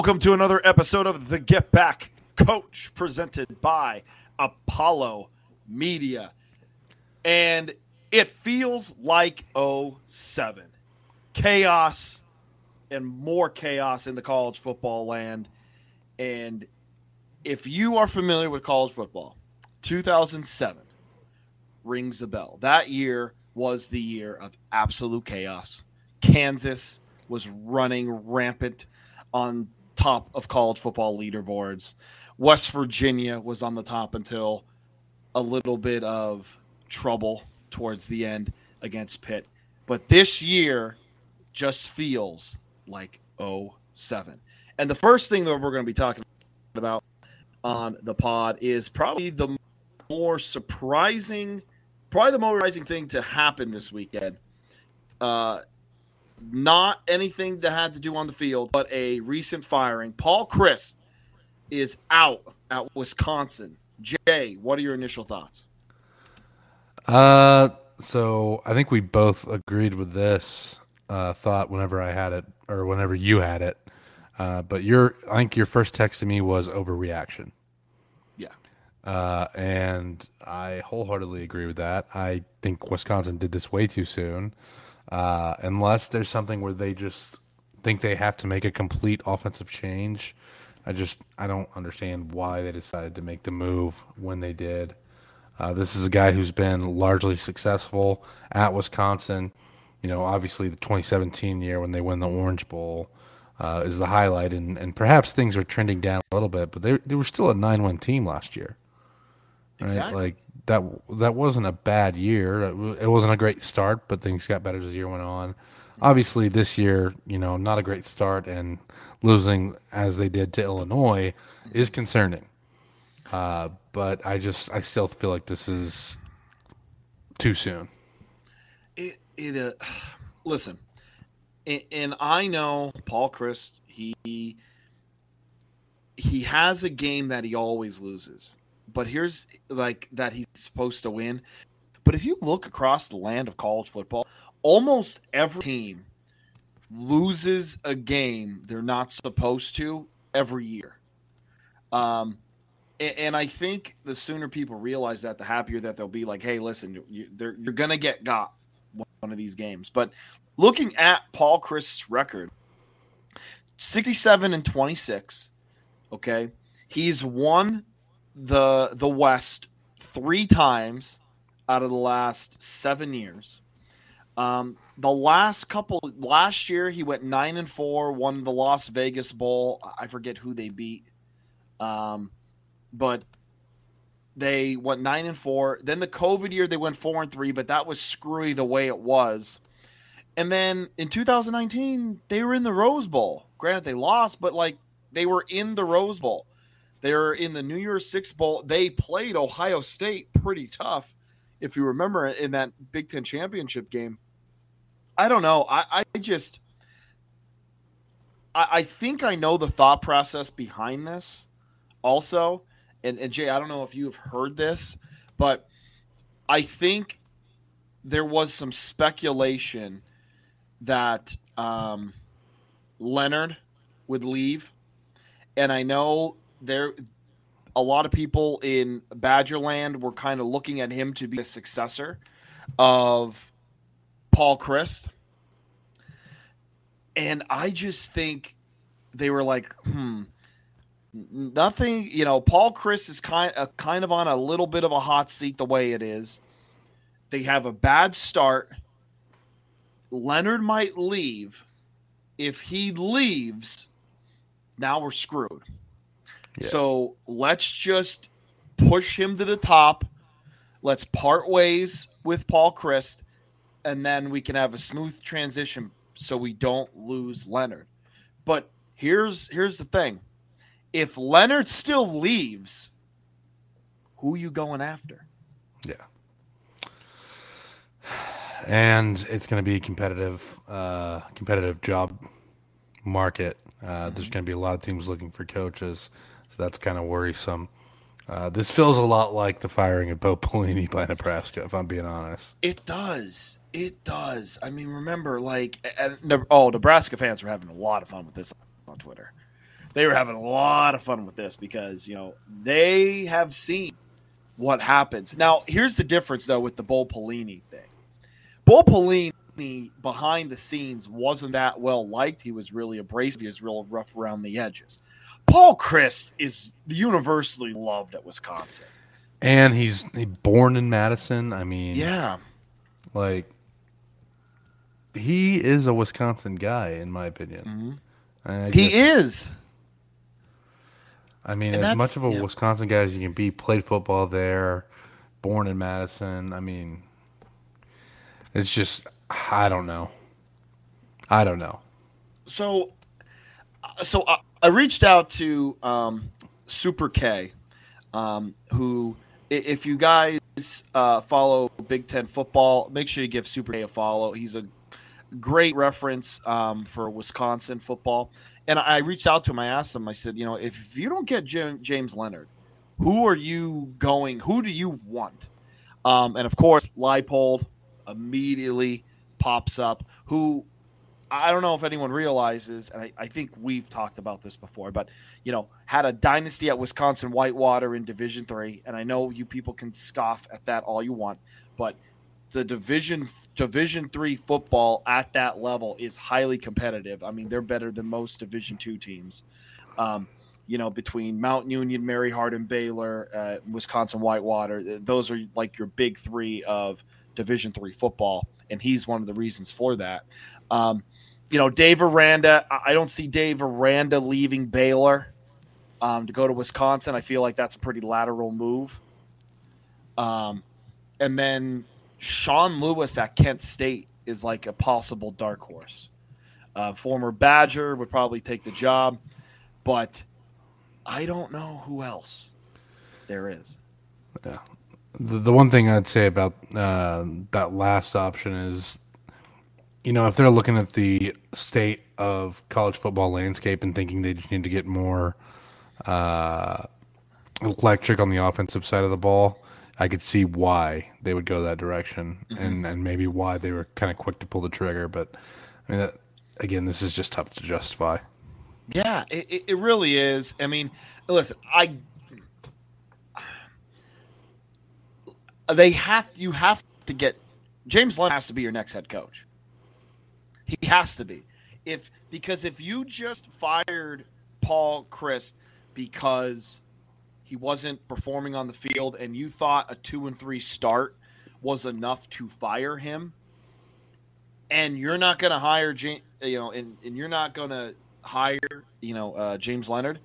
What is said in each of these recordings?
Welcome to another episode of the Get Back Coach presented by Apollo Media. And it feels like 07. Chaos and more chaos in the college football land. And if you are familiar with college football, 2007 rings a bell. That year was the year of absolute chaos. Kansas was running rampant on top of college football leaderboards. West Virginia was on the top until a little bit of trouble towards the end against Pitt. But this year just feels like 07. And the first thing that we're going to be talking about on the pod is probably the more surprising, probably the more surprising thing to happen this weekend. Uh, not anything that had to do on the field, but a recent firing. Paul Chryst is out at Wisconsin. Jay, what are your initial thoughts? Uh, so I think we both agreed with this uh, thought whenever I had it, or whenever you had it. Uh, but your, I think your first text to me was overreaction. Yeah. Uh, and I wholeheartedly agree with that. I think Wisconsin did this way too soon uh, unless there's something where they just think they have to make a complete offensive change. I just I don't understand why they decided to make the move when they did. Uh, this is a guy who's been largely successful at Wisconsin. You know, obviously the 2017 year when they win the Orange Bowl uh, is the highlight, and, and perhaps things are trending down a little bit, but they they were still a nine-win team last year. Right? Exactly. Like that that wasn't a bad year. It wasn't a great start, but things got better as the year went on. Obviously, this year, you know, not a great start, and losing as they did to Illinois is concerning. Uh, but I just, I still feel like this is too soon. It, it, uh, listen, and, and I know Paul Chryst. He, he has a game that he always loses but here's like that he's supposed to win. But if you look across the land of college football, almost every team loses a game they're not supposed to every year. Um, and, I think the sooner people realize that, the happier that they'll be. Like, hey, listen, you, you're going to get got one of these games. But looking at Paul Chryst's record, 67 and 26. Okay. He's won the the West three times out of the last seven years. Um, the last couple last year he went nine and four, won the Las Vegas Bowl. I forget who they beat, um, but they went nine and four. Then the COVID year they went four and three, but that was screwy the way it was. And then in 2019 they were in the Rose Bowl. Granted they lost, but like they were in the Rose Bowl. They're in the New Year's Six Bowl. They played Ohio State pretty tough, if you remember, in that Big Ten championship game. I don't know. I, I just, I, I think I know the thought process behind this also. And, and Jay, I don't know if you have heard this, but I think there was some speculation that um, Leonard would leave. And I know there a lot of people in Badgerland were kind of looking at him to be a successor of Paul Chryst. And I just think they were like, hmm, nothing, you know, Paul Chryst is kind of, uh, kind of on a little bit of a hot seat the way it is. They have a bad start. Leonard might leave. If he leaves, now we're screwed. So let's just push him to the top. Let's part ways with Paul Chryst, and then we can have a smooth transition so we don't lose Leonard. But here's here's the thing. If Leonard still leaves, who you going after? Yeah. And it's going to be a competitive, uh, competitive job market. Uh, mm-hmm. There's going to be a lot of teams looking for coaches that's kind of worrisome. Uh, this feels a lot like the firing of Bo Pelini by Nebraska, if I'm being honest. It does. It does. I mean, remember, like, and, oh, Nebraska fans were having a lot of fun with this on Twitter. they were having a lot of fun with this because you know they have seen what happens. Now, here's the difference though with the Bo Pelini thing. Bo Pelini behind the scenes wasn't that well liked. He was really abrasive. He was real rough around the edges. Paul Chryst is universally loved at Wisconsin. And he's he born in Madison. I mean, yeah, like he is a Wisconsin guy, in my opinion. Mm-hmm. He is. I mean, and as much of a yeah. Wisconsin guy as you can be, played football there, born in Madison. I mean, it's just I don't know. I don't know. So, so I, I reached out to um, Super K, um, who, if you guys uh, follow Big Ten football, make sure you give Super K a follow. He's a great reference um, for Wisconsin football. And I reached out to him. I asked him. I said, you know, if you don't get James Leonard, who are you going? Who do you want? Um, and of course, Leipold immediately pops up. Who I don't know if anyone realizes, and I, I, think we've talked about this before, but you know, had a dynasty at Wisconsin Whitewater in Division Three, and I know you people can scoff at that all you want, but the Division Division Three football at that level is highly competitive. I mean, they're better than most Division Two teams. Um, you know, between Mount Union, Mary Hardin, Baylor, uh, Wisconsin Whitewater, those are like your big three of Division Three football, and he's one of the reasons for that. Um, you know, Dave Aranda. I don't see Dave Aranda leaving Baylor um, to go to Wisconsin. I feel like that's a pretty lateral move. Um, and then Sean Lewis at Kent State is like a possible dark horse. Uh, former Badger would probably take the job, but I don't know who else there is. Yeah. The, the one thing I'd say about uh, that last option is you know, if they're looking at the state of college football landscape and thinking they just need to get more uh, electric on the offensive side of the ball, I could see why they would go that direction mm-hmm. and, and maybe why they were kind of quick to pull the trigger. But I mean, that, again, this is just tough to justify. Yeah, it, it really is. I mean, listen, I they have you have to get James Lynn has to be your next head coach. He has to be. If because if you just fired Paul Chryst because he wasn't performing on the field and you thought a 2 and 3 start was enough to fire him and you're not going to hire James, you know and, and you're not going to hire, you know, uh, James Leonard,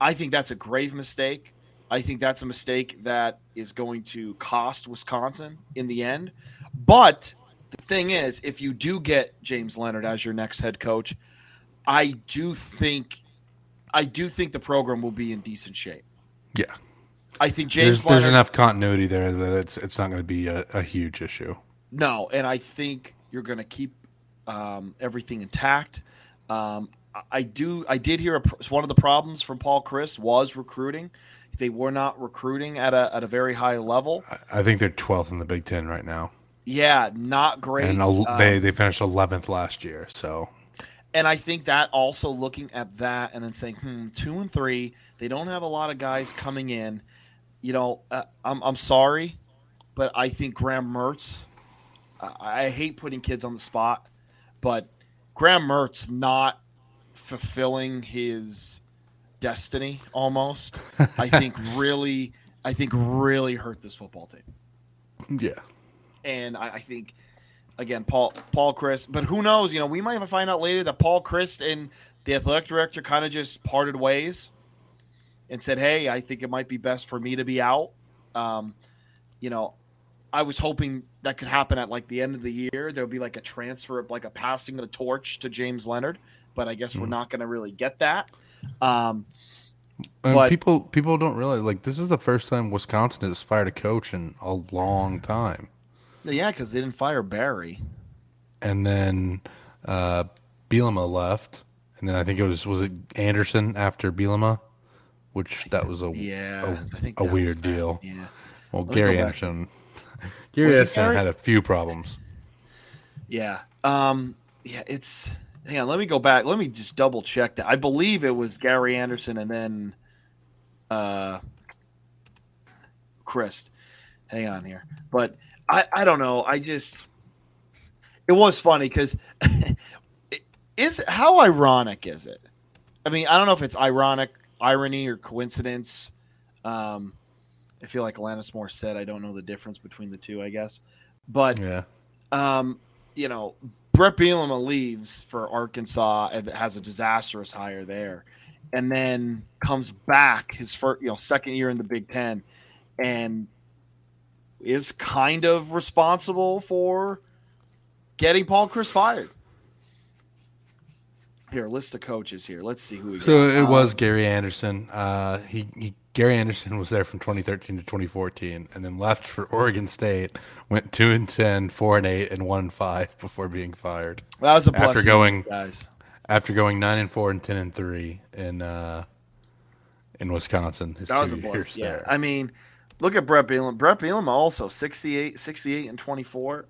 I think that's a grave mistake. I think that's a mistake that is going to cost Wisconsin in the end. But the thing is, if you do get James Leonard as your next head coach, I do think I do think the program will be in decent shape. Yeah. I think James there's, Leonard, there's enough continuity there that it's it's not going to be a, a, huge issue. No, and I think you're going to keep um, everything intact. Um, I do. I did hear a, one of the problems from Paul Chryst was recruiting. They were not recruiting at a at a very high level. I think they're 12th in the Big Ten right now. Yeah, not great. And um, they they finished 11th last year, so. And I think that also looking at that and then saying, hmm, two and three, they don't have a lot of guys coming in. You know, uh, I'm I'm sorry, but I think Graham Mertz. I, I hate putting kids on the spot, but Graham Mertz not fulfilling his destiny almost. I think really, I think really hurt this football team. Yeah and I, I think again Paul Paul Chryst. But who knows? You know, we might find out later that Paul Chryst and the athletic director kind of just parted ways and said, "Hey, I think it might be best for me to be out." Um, you know, I was hoping that could happen at like the end of the year. There'll be like a transfer, of, like a passing of the torch to James Leonard, but I guess mm. we're not going to really get that. Um, and but, people people don't realize like this is the first time Wisconsin has fired a coach in a long time. Yeah, because they didn't fire Barry. And then uh, Bielema left, and then I think it was was it Anderson after Bielema, which that was a yeah, a, a weird deal. Yeah. Well, Let Gary Anderson, Gary Anderson had a few problems. Yeah. Um. Yeah. It's hang on, let me go back. Let me just double check that. I believe it was Gary Anderson and then uh Chryst. Hang on here. But I, I don't know. I just it was funny because is how ironic is it? I mean, I don't know if it's ironic, irony, or coincidence. Um, I feel like Alanis Moore said, I don't know the difference between the two. I guess, but Yeah. um, you know, Bret Bielema leaves for Arkansas and has a disastrous hire there, and then comes back his first, you know, second year in the Big Ten, and is kind of responsible for getting Paul Chryst fired. Here, list of coaches here. Let's see who we got. So it was Um, Gary Anderson. Uh, he, he Gary Anderson was there from 2013 to 2014, and then left for Oregon State. Went two and 10, four and eight, and one and five before being fired. that was a after going- guys. After going nine and four and ten and three in uh, in Wisconsin, his That was a blessing. Yeah, there. I mean, look at Bret Bielema. Bret Bielema also 68, 68 and 24.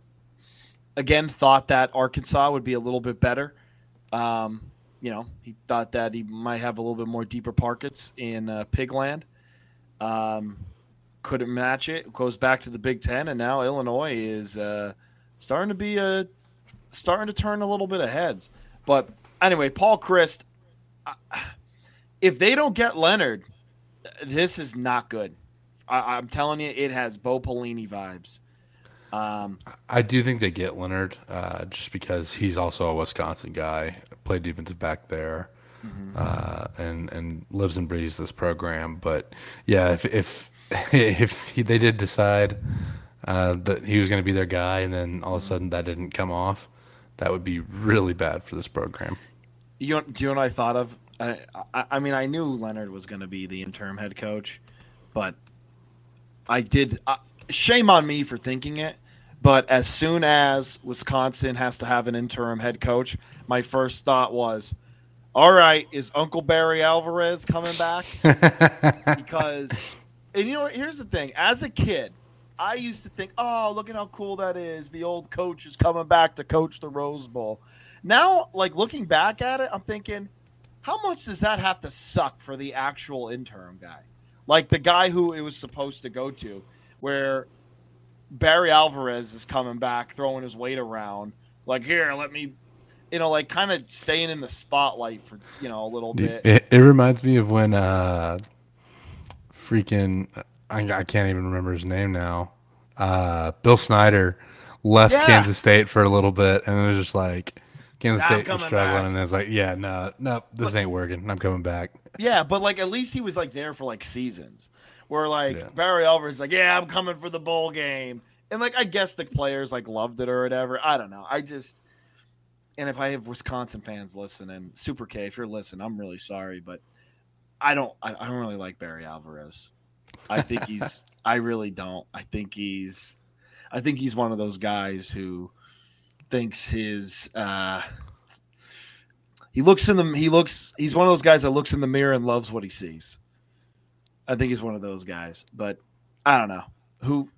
Again, thought that Arkansas would be a little bit better. Um, you know, he thought that he might have a little bit more deeper pockets in uh, Pigland. Um, couldn't match it. Goes back to the Big Ten, and now Illinois is uh, starting to be a starting to turn a little bit of heads. But anyway, Paul Chryst, if they don't get Leonard, this is not good. I, I'm telling you, it has Bo Pelini vibes. Um, I do think they get Leonard uh, just because he's also a Wisconsin guy, played defensive back there, uh, and and lives and breathes this program. But yeah, if if if he, they did decide uh, that he was going to be their guy, and then all of a sudden that didn't come off, that would be really bad for this program. you know, do you know what I thought of? I, I, I mean, I knew Leonard was going to be the interim head coach, but I did. Uh, shame on me for thinking it. But as soon as Wisconsin has to have an interim head coach, my first thought was, "All right, is Uncle Barry Alvarez coming back?" because and you know what, here's the thing as a kid i used to think oh look at how cool that is the old coach is coming back to coach the rose bowl now like looking back at it i'm thinking how much does that have to suck for the actual interim guy like the guy who it was supposed to go to where barry alvarez is coming back throwing his weight around like here let me you know like kind of staying in the spotlight for you know a little bit It, it reminds me of when uh, freaking I, I can't even remember his name now. Uh, Bill Snyder left Yeah. Kansas State for a little bit, and it was just like Kansas State was struggling, back. and it was like, yeah, no, no, this ain't working. I'm coming back. Yeah, but like at least he was like there for like seasons. Where like Yeah. Barry Alvarez is like, yeah, I'm coming for the bowl game, and like I guess the players like loved it or whatever. I don't know. I just and if I have Wisconsin fans listening, Super K, if you're listening, I'm really sorry, but I don't. I, I don't really like Barry Alvarez. I think he's. I really don't. I think he's. I think he's one of those guys who thinks his. uh he looks in the he looks he's one of those guys that looks in the mirror and loves what he sees. I think he's one of those guys, but I don't know who.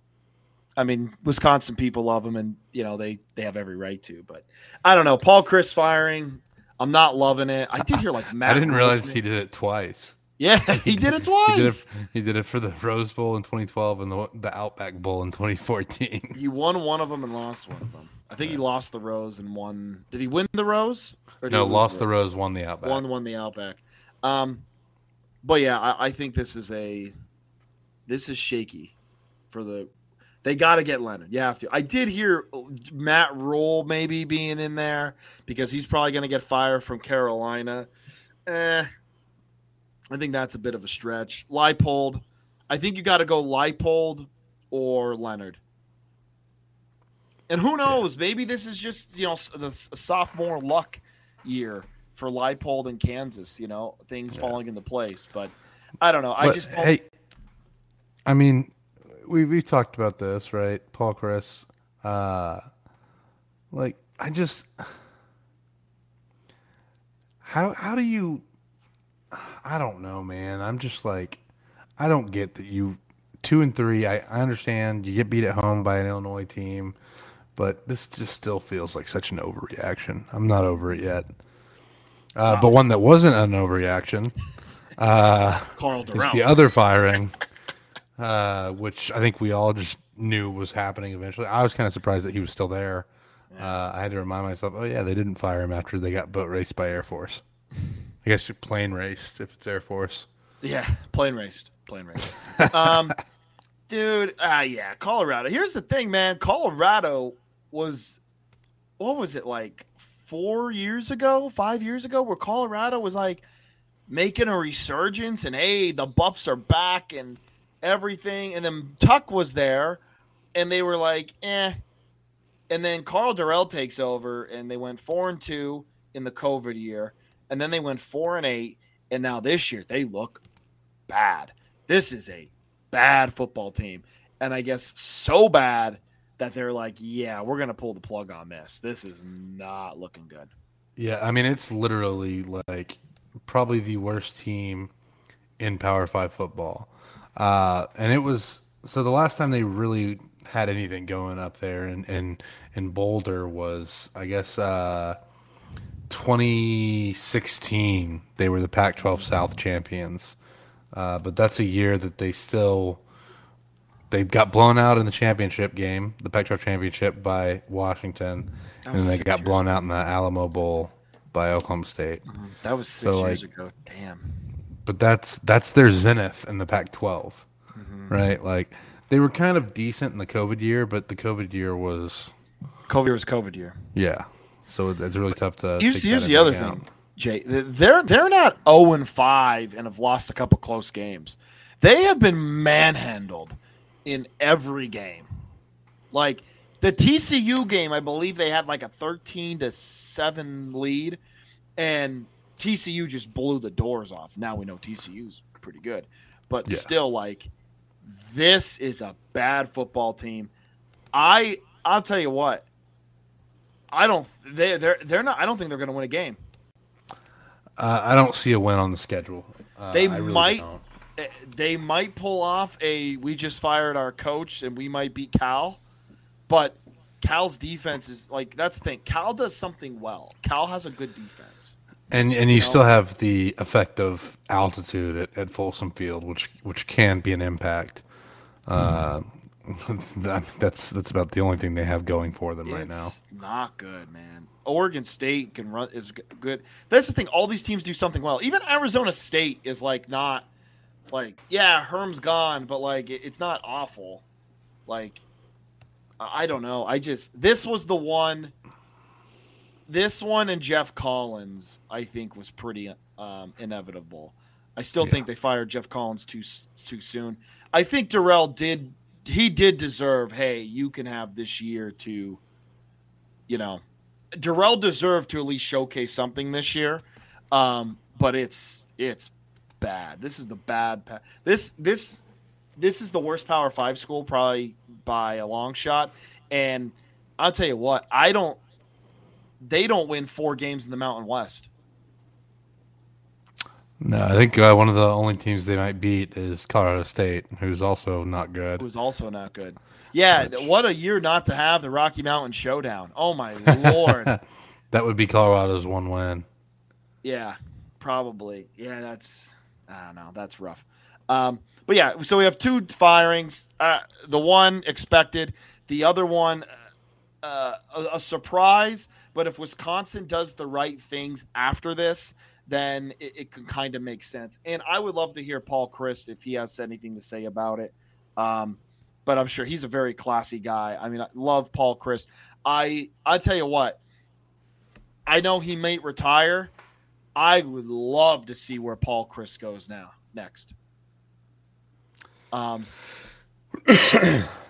I mean, Wisconsin people love him, and you know they they have every right to. But I don't know. Paul Chryst firing, I'm not loving it. I did hear like Matt. I didn't realize Wilson- he did it twice. Yeah, he did it twice. He did it. He did it for the Rose Bowl in 2012 and the the Outback Bowl in 2014. He won one of them and lost one of them. I think he lost the Rose and won. Did he win the Rose? Or did no, he lost the Rose, won the Outback. One won the Outback. Um, but yeah, I, I think this is a this is shaky for the. They got to get Leonard. You have to. I did hear Matt Rhule maybe being in there because he's probably going to get fired from Carolina. Eh, I think that's a bit of a stretch. Leipold, I think you got to go Leipold or Leonard. And who knows? Maybe this is just you know the sophomore luck year for Leipold in Kansas. You know things falling into place, but I don't know. I just hey, I mean, we we talked about this, right? Paul Chryst, uh, like I just how how do you? I don't know, man. I'm just like I don't get that you two and three. I, I understand you get beat at home by an Illinois team, but this just still feels like such an overreaction. I'm not over it yet. Uh, But one that wasn't an overreaction uh, Karl is the other firing, uh, which I think we all just knew was happening eventually. I was kind of surprised that he was still there. Uh, I had to remind myself, oh yeah, they didn't fire him after they got boat raced by Air Force. I guess you're plane raced if it's Air Force. Yeah, plane raced. Plane raced. um, dude, ah, yeah, Colorado. Here's the thing, man. Colorado was, what was it like four years ago, five years ago, where Colorado was like making a resurgence and hey, the Buffs are back and everything. And then Tuck was there and they were like, eh. And then Karl Dorrell takes over and they went four and two in the COVID year. And then they went four and eight. And now this year they look bad. This is a bad football team. And I guess so bad that they're like, yeah, we're to pull the plug on this. This is not looking good. Yeah, I mean it's literally like probably the worst team in Power Five football, uh, and it was so the last time they really had anything going up there in in, in Boulder was I guess uh, 2016. They were the Pac-12 South champions, uh, but that's a year that they still they got blown out in the championship game, the Pac-12 championship by Washington, and was they got blown out in the Alamo Bowl by Oklahoma State. That was six So, years like- ago. Damn. But that's that's their zenith in the Pac-12, Mm-hmm. right? Like they were kind of decent in the COVID year, but the COVID year was COVID was COVID year. yeah. So it's really tough to. Here's, here's the other thing, Jay. They're they're not 0 and 5 and have lost a couple close games. They have been manhandled in every game. Like the TCU game, I believe they had like a 13 to 7 lead and TCU just blew the doors off. Now we know TCU's pretty good. But Yeah. still like this is a bad football team. I I'll tell you what. I don't they they're they're not I don't think they're going to win a game. Uh, I don't see a win on the schedule. Uh, They really might don't. eh, they might pull off a we just fired our coach and we might beat Cal, but Cal's defense is like that's the thing. Cal does something well. Cal has a good defense. And and you know? still have the effect of altitude at, at Folsom Field, which which can be an impact. Uh, that, that's that's about the only thing they have going for them right now. Not good, man. Oregon State can run is good. That's the thing. All these teams do something well. Even Arizona State is like not like yeah, Herm's gone, but like it- it's not awful. Like I don't know. I just this was the one. This one and Geoff Collins, I think, was pretty um, inevitable. I still Yeah. think they fired Geoff Collins too too soon. I think Dorrell did he did deserve. Hey, you can have this year to, you know, Dorrell deserved to at least showcase something this year. Um, but it's it's bad. This is the bad. Pa- this this this is the worst Power Five school probably by a long shot. And I'll tell you what, I don't. They don't win four games in the Mountain West. No, I think uh, one of the only teams they might beat is Colorado State, who's also not good. Who's also not good. Yeah, Which- what a year not to have the Rocky Mountain Showdown. Oh my lord. That would be Colorado's one win. Yeah, probably. Yeah, that's I don't know. That's rough. Um, but yeah, so we have two firings. Uh, the one expected, the other one uh, a, a surprise. But if Wisconsin does the right things after this, then it, it can kind of make sense. And I would love to hear Paul Chryst if he has anything to say about it. Um, but I'm sure he's a very classy guy. I mean, I love Paul Chryst. I I tell you what, I know he may retire. I would love to see where Paul Chryst goes now next. Um,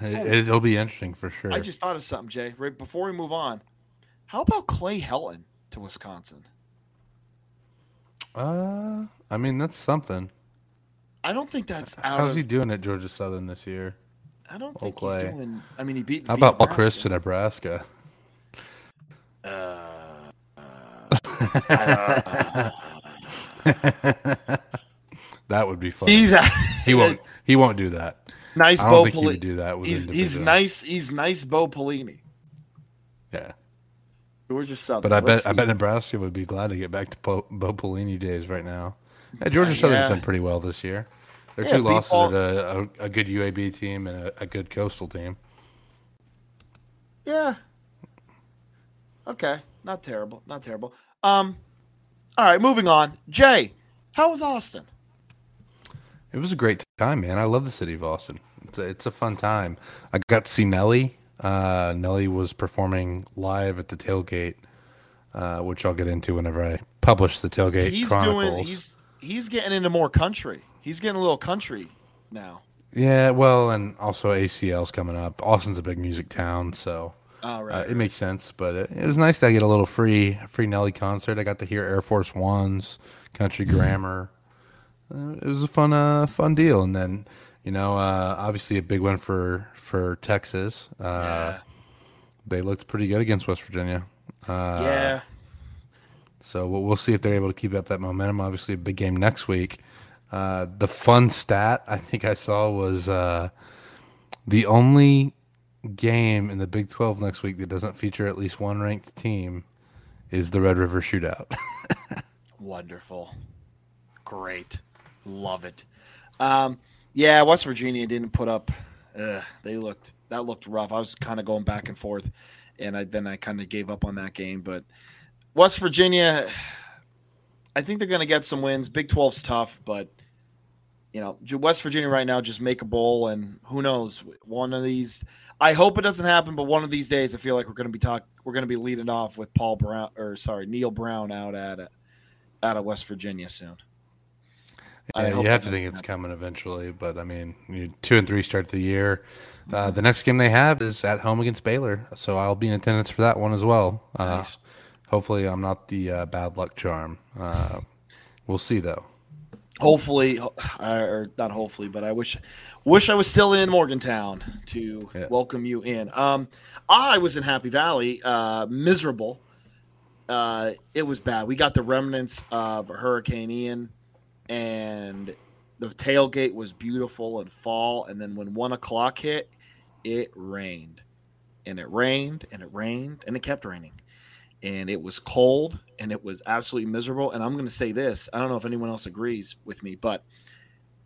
It, it'll be interesting for sure. I just thought of something, Jay. Right before we move on, how about Clay Helton to Wisconsin? Uh, I mean, that's something. I don't think that's out How's of. he doing at Georgia Southern this year? I don't think he's Clay. doing. I mean, he beat. How beat about Paul Chryst to Nebraska. Nebraska? Uh, that would be fun. see that He won't. He won't do that. Nice I Bo don't he Pelini. would do that with He's he's nice. He's nice. Bo Pelini. Yeah. Georgia Southern. But I Let's bet I see. bet Nebraska would be glad to get back to Bo, Bo Pelini days right now. Yeah, Georgia Southern's yeah. done pretty well this year. Their Yeah, two losses Paul- are to a, a good UAB team and a, a good Coastal team. Yeah. Okay, not terrible, not terrible. Um, all right, moving on. Jay, how was Austin? It was a great time, man. I love the city of Austin. It's a, it's a fun time. I got to see Nelly. Uh, Nelly was performing live at the tailgate, uh, which I'll get into whenever I publish the tailgate he's chronicles. doing. He's he's getting into more country. He's getting a little country now. Yeah, well, and also ACL's coming up. Austin's a big music town, so All uh, right. it makes sense. But it, it was nice to get a little free free Nelly concert. I got to hear Air Force Ones, Country Grammar. Uh, it was a fun uh, fun deal. And then you know, uh, obviously a big one for for Texas. Uh, yeah. They looked pretty good against West Virginia. Uh, yeah. So we'll, we'll see if they're able to keep up that momentum. Obviously, a big game next week. Uh, the fun stat I think I saw was uh, the only game in the Big 12 next week that doesn't feature at least one ranked team is the Red River Shootout. Wonderful. Great. Love it. Um, yeah, West Virginia didn't put up. Uh, they looked that looked rough. I was kind of going back and forth, and I then I kind of gave up on that game. But West Virginia, I think they're going to get some wins. Big 12's tough, but you know West Virginia right now just make a bowl, and who knows one of these. I hope it doesn't happen, but one of these days I feel like we're going to be talk. We're going to be leading off with Paul Brown or sorry Neal Brown out at out of West Virginia soon. I you have to think it's coming eventually, but I mean, you two and three start the year. Uh, the next game they have is at home against Baylor, so I'll be in attendance for that one as well. Uh, Nice. Hopefully, I'm not the uh, bad luck charm. Uh, we'll see though. hopefully uh, or not hopefully but i wish wish i was still in morgantown to Yeah. welcome you in um i was in happy valley uh miserable uh it was bad we got the remnants of hurricane ian and the tailgate was beautiful and fall and then when one o'clock hit it rained and it rained and it rained and it kept raining and it was cold and it was absolutely miserable. And I'm going to say this I don't know if anyone else agrees with me, but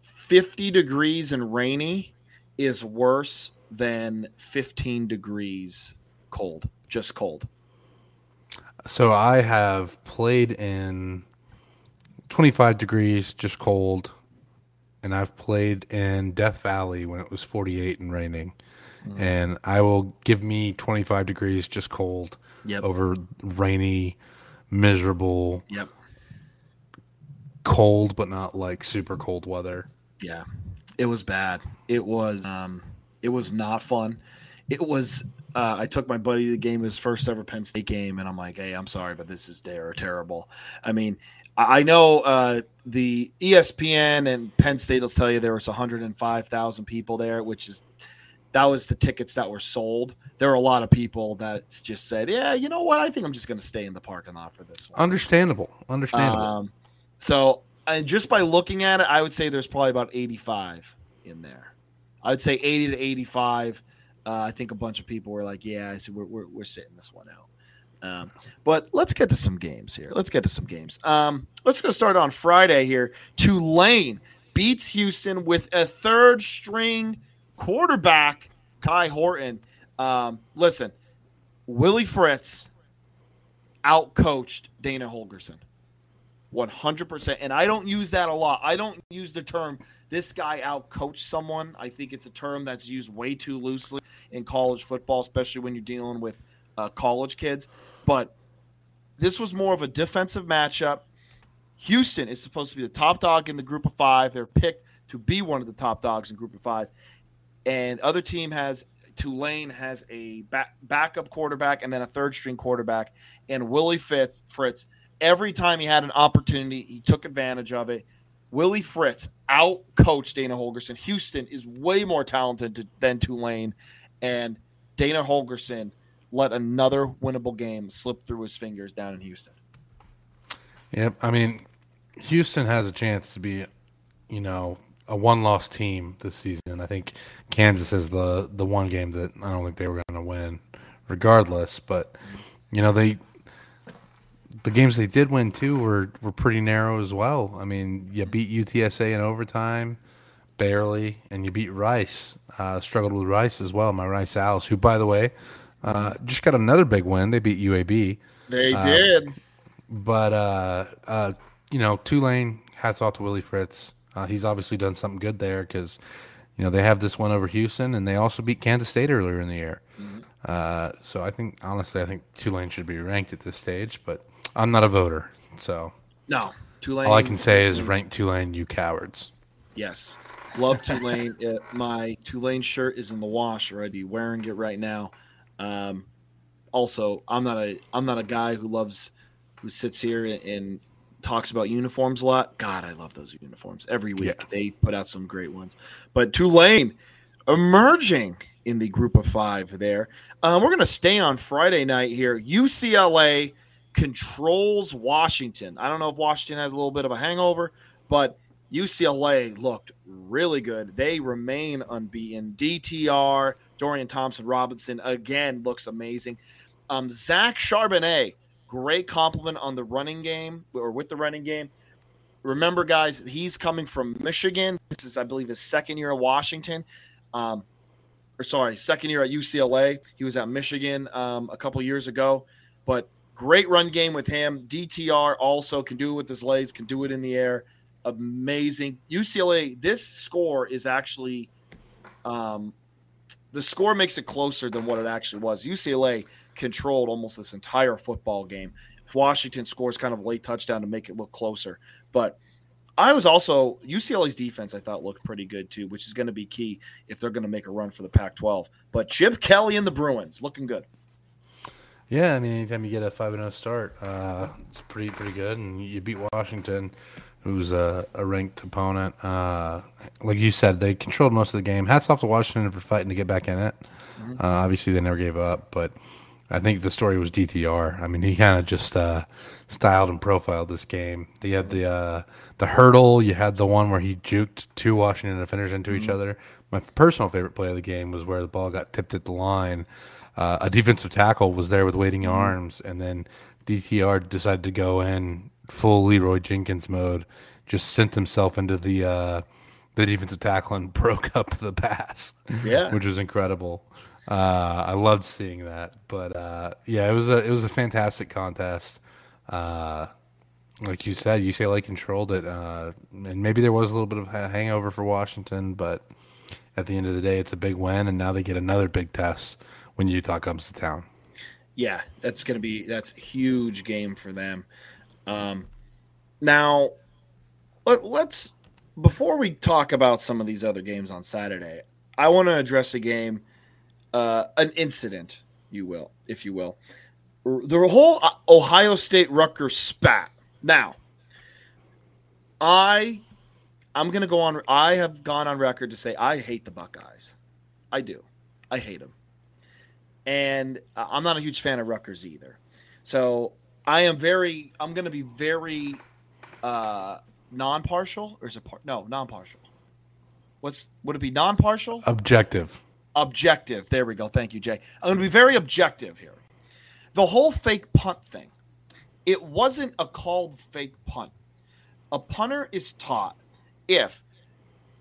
50 degrees and rainy is worse than 15 degrees cold, just cold. So I have played in 25 degrees, just cold, and I've played in Death Valley when it was 48 and raining. And I will give me 25 degrees, just cold, Yep. over rainy, miserable, Yep. cold, but not like super cold weather. Yeah. It was bad. It was um it was not fun. It was uh, I took my buddy to the game his first ever Penn State game and I'm like, "Hey, I'm sorry, but this is ter- terrible." I mean, I know uh, the ESPN and Penn State will tell you there was 105,000 people there, which is that was the tickets that were sold. There were a lot of people that just said, "Yeah, you know what? I think I'm just going to stay in the parking lot for this one." Understandable. Understandable. Um, so, and just by looking at it, I would say there's probably about 85 in there. I would say 80 to 85. Uh, I think a bunch of people were like, "Yeah, I said we're, we're, we're sitting this one out." Um, but let's get to some games here. Let's get to some games. Um, let's go start on Friday here. Tulane beats Houston with a third string quarterback, Kai Horton. Um, listen, Willie Fritz outcoached Dana Holgorsen. 100%. And I don't use that a lot. I don't use the term this guy outcoached someone. I think it's a term that's used way too loosely in college football, especially when you're dealing with uh, college kids. But this was more of a defensive matchup. Houston is supposed to be the top dog in the group of five. They're picked to be one of the top dogs in group of five. And other team has Tulane has a back, backup quarterback and then a third string quarterback. And Willie Fitz, Fritz, every time he had an opportunity, he took advantage of it. Willie Fritz out coached Dana Holgorsen. Houston is way more talented to, than Tulane. And Dana Holgorsen let another winnable game slip through his fingers down in Houston. Yep. I mean, Houston has a chance to be, you know, a one-loss team this season. I think Kansas is the the one game that I don't think they were going to win regardless. But you know they the games they did win too were were pretty narrow as well. I mean, you beat UTSA in overtime, barely, and you beat Rice. Uh, struggled with Rice as well. My Rice Owls, who by the way, uh, just got another big win. They beat UAB. They uh, did. But uh, uh, you know, Tulane. Hats off to Willie Fritz. Uh, he's obviously done something good there because you know they have this one over Houston, and they also beat Kansas State earlier in the year. Mm-hmm. Uh, so I think honestly, I think Tulane should be ranked at this stage, but I'm not a voter, so no. Tulane. All I can say is rank Tulane, you cowards. Yes, love Tulane. uh, my Tulane shirt is in the wash, or I'd be wearing it right now. Um, also, I'm not a I'm not a guy who loves who sits here and talks about uniforms a lot. God, I love those uniforms. Every week yeah. they put out some great ones. But Tulane emerging in the group of five there. Um, we're going to stay on Friday night here. UCLA controls Washington. I don't know if Washington has a little bit of a hangover, but UCLA looked really good. They remain unbeaten. DTR, Dorian Thompson Robinson, again, looks amazing. Um, Zach Charbonnet Great compliment on the running game or with the running game. Remember, guys, he's coming from Michigan. This is, I believe, his second year at Washington. Um, or sorry, second year at UCLA. He was at Michigan um, a couple years ago. But great run game with him. DTR also can do it with his legs, can do it in the air. Amazing. UCLA, this score is actually um, the score makes it closer than what it actually was. UCLA controlled almost this entire football game. Washington scores kind of a late touchdown to make it look closer. But I was also UCLA's defense. I thought looked pretty good too, which is going to be key if they're going to make a run for the Pac-12. But Chip Kelly and the Bruins looking good. Yeah, I mean, anytime you get a five and zero oh start, uh, it's pretty pretty good, and you beat Washington, who's a, a ranked opponent. Uh, like you said, they controlled most of the game. Hats off to Washington for fighting to get back in it. Mm-hmm. Uh, obviously, they never gave up, but I think the story was DTR. I mean, he kind of just uh, styled and profiled this game. He had the uh, the hurdle. You had the one where he juked two Washington defenders into mm-hmm. each other. My personal favorite play of the game was where the ball got tipped at the line. Uh, a defensive tackle was there with waiting mm-hmm. arms, and then DTR decided to go in full Leeroy Jenkins mode. Just sent himself into the uh, the defensive tackle and broke up the pass. Yeah, which was incredible. Uh, I loved seeing that, but uh, yeah, it was a it was a fantastic contest. Uh, like you said, UCLA controlled it, uh, and maybe there was a little bit of a hangover for Washington, but at the end of the day, it's a big win, and now they get another big test when Utah comes to town. Yeah, that's gonna be that's a huge game for them. Um, now, let, let's before we talk about some of these other games on Saturday, I want to address a game uh, an incident, you will, if you will. The whole uh, Ohio State Rutgers spat. Now, I, I'm gonna go on. I have gone on record to say I hate the Buckeyes. I do. I hate them, and I'm not a huge fan of Rutgers either. So I am very. I'm gonna be very uh, non-partial, or is it part? No, non-partial. What's would it be non-partial? Objective objective. There we go. Thank you, Jay. I'm going to be very objective here. The whole fake punt thing, it wasn't a called fake punt. A punter is taught if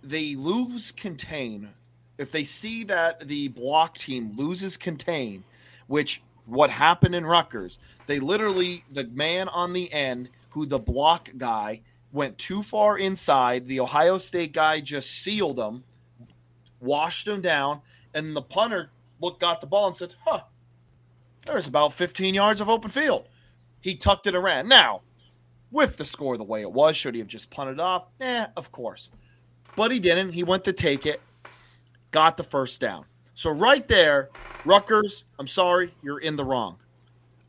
they lose contain, if they see that the block team loses contain, which what happened in Rutgers, they literally, the man on the end, who the block guy went too far inside, the Ohio State guy just sealed him, washed him down, and the punter looked, got the ball and said, huh, there's about 15 yards of open field. He tucked it around. Now, with the score the way it was, should he have just punted off? Eh, of course. But he didn't. He went to take it, got the first down. So right there, Rutgers, I'm sorry, you're in the wrong.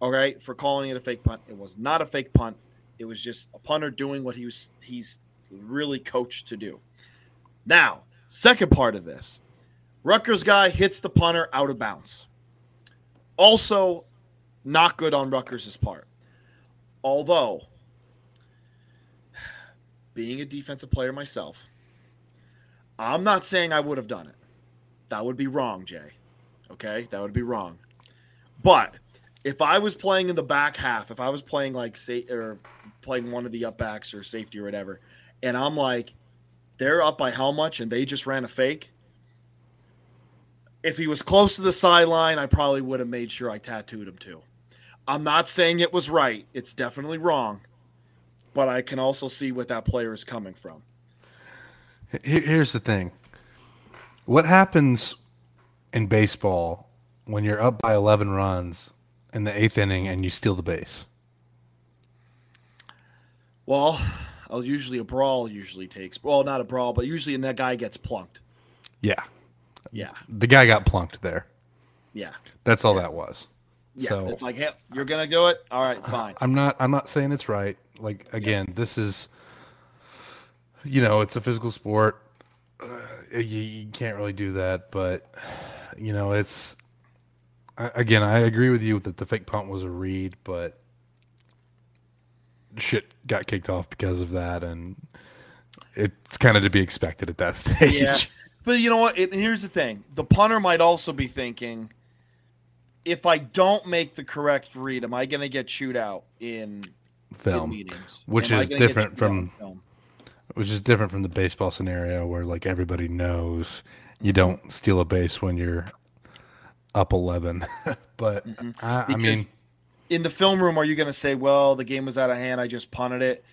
Right, for calling it a fake punt. It was not a fake punt. It was just a punter doing what he was he's really coached to do. Now, second part of this. Rutgers guy hits the punter out of bounds. Also, not good on Rutgers' part. Although, being a defensive player myself, I'm not saying I would have done it. That would be wrong, Jay. Okay? That would be wrong. But if I was playing in the back half, if I was playing like say or playing one of the up backs or safety or whatever, and I'm like, they're up by how much, and they just ran a fake. If he was close to the sideline, I probably would have made sure I tattooed him too. I'm not saying it was right; it's definitely wrong, but I can also see what that player is coming from. Here's the thing: what happens in baseball when you're up by 11 runs in the eighth inning and you steal the base? Well, I'll usually a brawl usually takes well, not a brawl, but usually that guy gets plunked. Yeah, yeah. The guy got plunked there. Yeah, that's all yeah. that was. Yeah, so, it's like, hey, you're gonna do it. All right, fine. I'm not. I'm not saying it's right. Like again, yeah. this is, you know, it's a physical sport. Uh, you, you can't really do that, but you know, it's again. I agree with you that the fake punt was a read, but shit got kicked off because of that, and it's kind of to be expected at that stage. Yeah, but you know what? It, here's the thing: the punter might also be thinking, if I don't make the correct read, am I going to get chewed out in film in meetings? Which am is different from which is different from the baseball scenario where like everybody knows you don't steal a base when you're up 11 but mm-hmm. I, I mean in the film room, are you going to say, "Well, the game was out of hand. I just punted it"?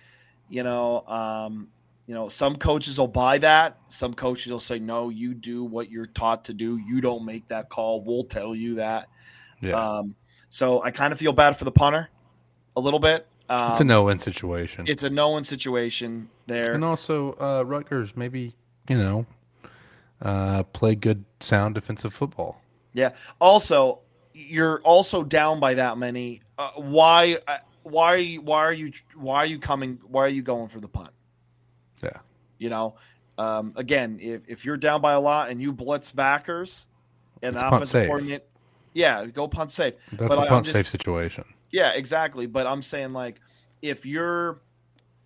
You know, um, you know, some coaches will buy that. Some coaches will say, "No, you do what you're taught to do. You don't make that call. We'll tell you that." Yeah. Um, so I kind of feel bad for the punter a little bit. Um, it's a no-win situation. It's a no-win situation there, and also uh, Rutgers maybe you know uh, play good, sound defensive football. Yeah. Also, you're also down by that many. Uh, why? Uh, why are you? Why are you? Why are you coming? Why are you going for the punt? Yeah. You know, um, again, if, if you're down by a lot and you blitz backers and it's the offensive coordinator, yeah, go punt safe. That's but a punt just, safe situation. Yeah, exactly. But I'm saying like if you're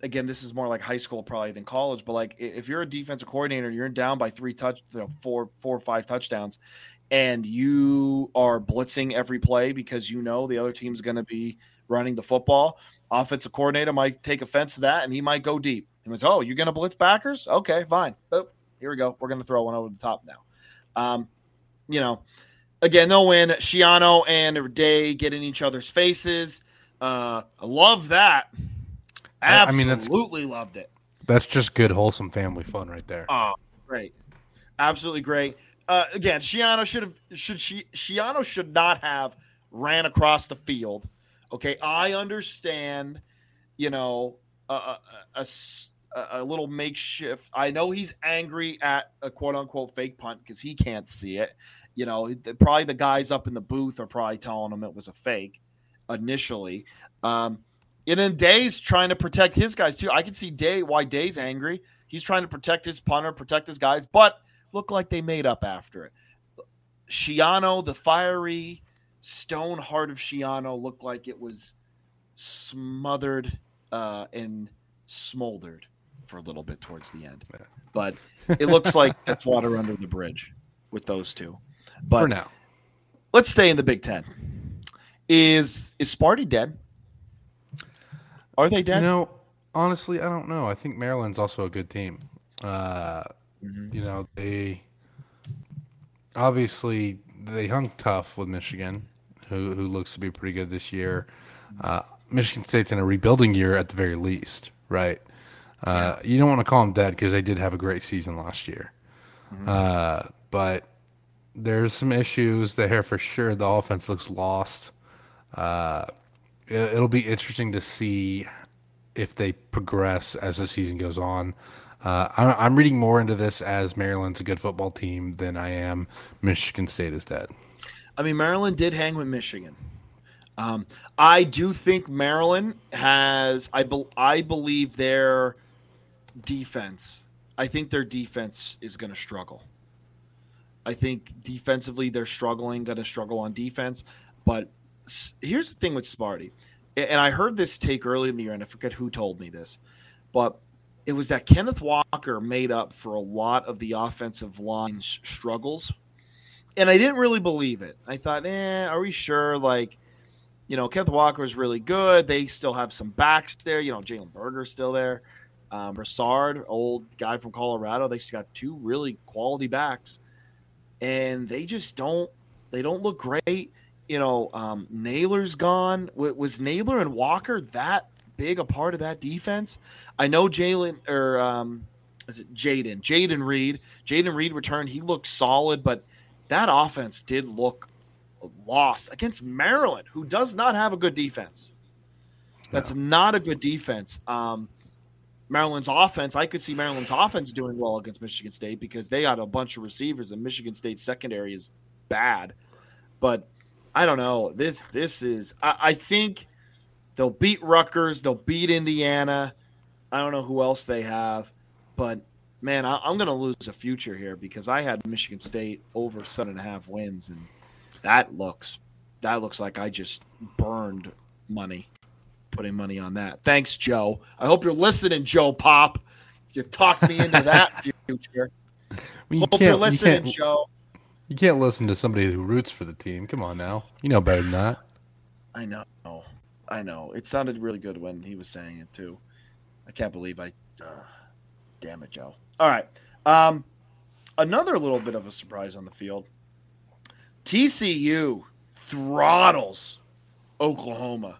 again, this is more like high school probably than college, but like if you're a defensive coordinator, you're down by three touch, you know, four, four or five touchdowns, and you are blitzing every play because you know the other team's going to be running the football, offensive coordinator might take offense to that and he might go deep. He goes, "Oh, you're going to blitz backers? Okay, fine. Oh, here we go. We're going to throw one over the top now." Um, you know, again, they'll win. Schiano and Day get in each other's faces. Uh, I love that. Absolutely I mean, loved it. That's just good, wholesome family fun right there. Oh, great. Absolutely great uh, again, Schiano should have should she Schiano should not have ran across the field. Okay, I understand. You know, a, a, a, a little makeshift. I know he's angry at a quote unquote fake punt because he can't see it. You know, probably the guys up in the booth are probably telling him it was a fake initially. Um, and then Day's trying to protect his guys too. I can see Day why Day's angry. He's trying to protect his punter, protect his guys, but look like they made up after it. Schiano, the fiery stone heart of Schiano, looked like it was smothered uh, and smoldered for a little bit towards the end. But it looks like it's water under the bridge with those two. But for now, let's stay in the Big Ten. Is is Sparty dead? Are they dead? You know, honestly, I don't know. I think Maryland's also a good team. Uh, Mm-hmm. You know, they obviously they hung tough with Michigan, who who looks to be pretty good this year. Uh, Michigan State's in a rebuilding year at the very least, right? Uh, yeah. You don't want to call them dead because they did have a great season last year, mm-hmm. uh, but there's some issues there for sure. The offense looks lost. Uh, it, will be interesting to see if they progress as the season goes on. Uh, I, am reading more into this as Maryland's a good football team than I am Michigan State is dead. I mean, Maryland did hang with Michigan. Um, I do think Maryland has. I be, I believe their defense. I think their defense is going to struggle. I think defensively they're struggling, going to struggle on defense. But here's the thing with Sparty, and I heard this take early in the year, and I forget who told me this, but it was that Kenneth Walker made up for a lot of the offensive line's struggles. and I didn't really believe it. I thought, eh, are we sure? Like, you know, Kenneth Walker is really good. They still have some backs there. You know, Jalen Berger's still there. Um, Broussard, old guy from Colorado. They got two really quality backs, and they just don't. They don't look great. You know, um, Naylor's gone. Was Naylor and Walker that big a part of that defense? I know Jalen or um, is it Jayden? Jayden Reed. Jayden Reed returned. He looked solid, but that offense did look lost against Maryland, who does not have a good defense. That's no. not a good defense. Um, Maryland's offense, I could see Maryland's offense doing well against Michigan State because they got a bunch of receivers, and Michigan State secondary is bad. But I don't know. This this is I, I think they'll beat Rutgers, they'll beat Indiana. I don't know who else they have, but man, I, am going to lose a future here because I had Michigan State over seven and a half wins, and that looks that looks like I just burned money putting money on that. Thanks, Joe. I hope you're listening, Joe Pop. You talked me into that future. Well, you hope you're listening, you Joe. You can't listen to somebody who roots for the team. Come on now. You know better than that. I know. I know. It sounded really good when he was saying it too. I can't believe I. Uh, damn it, Joe. All right. Um, another little bit of a surprise on the field. TCU throttles Oklahoma.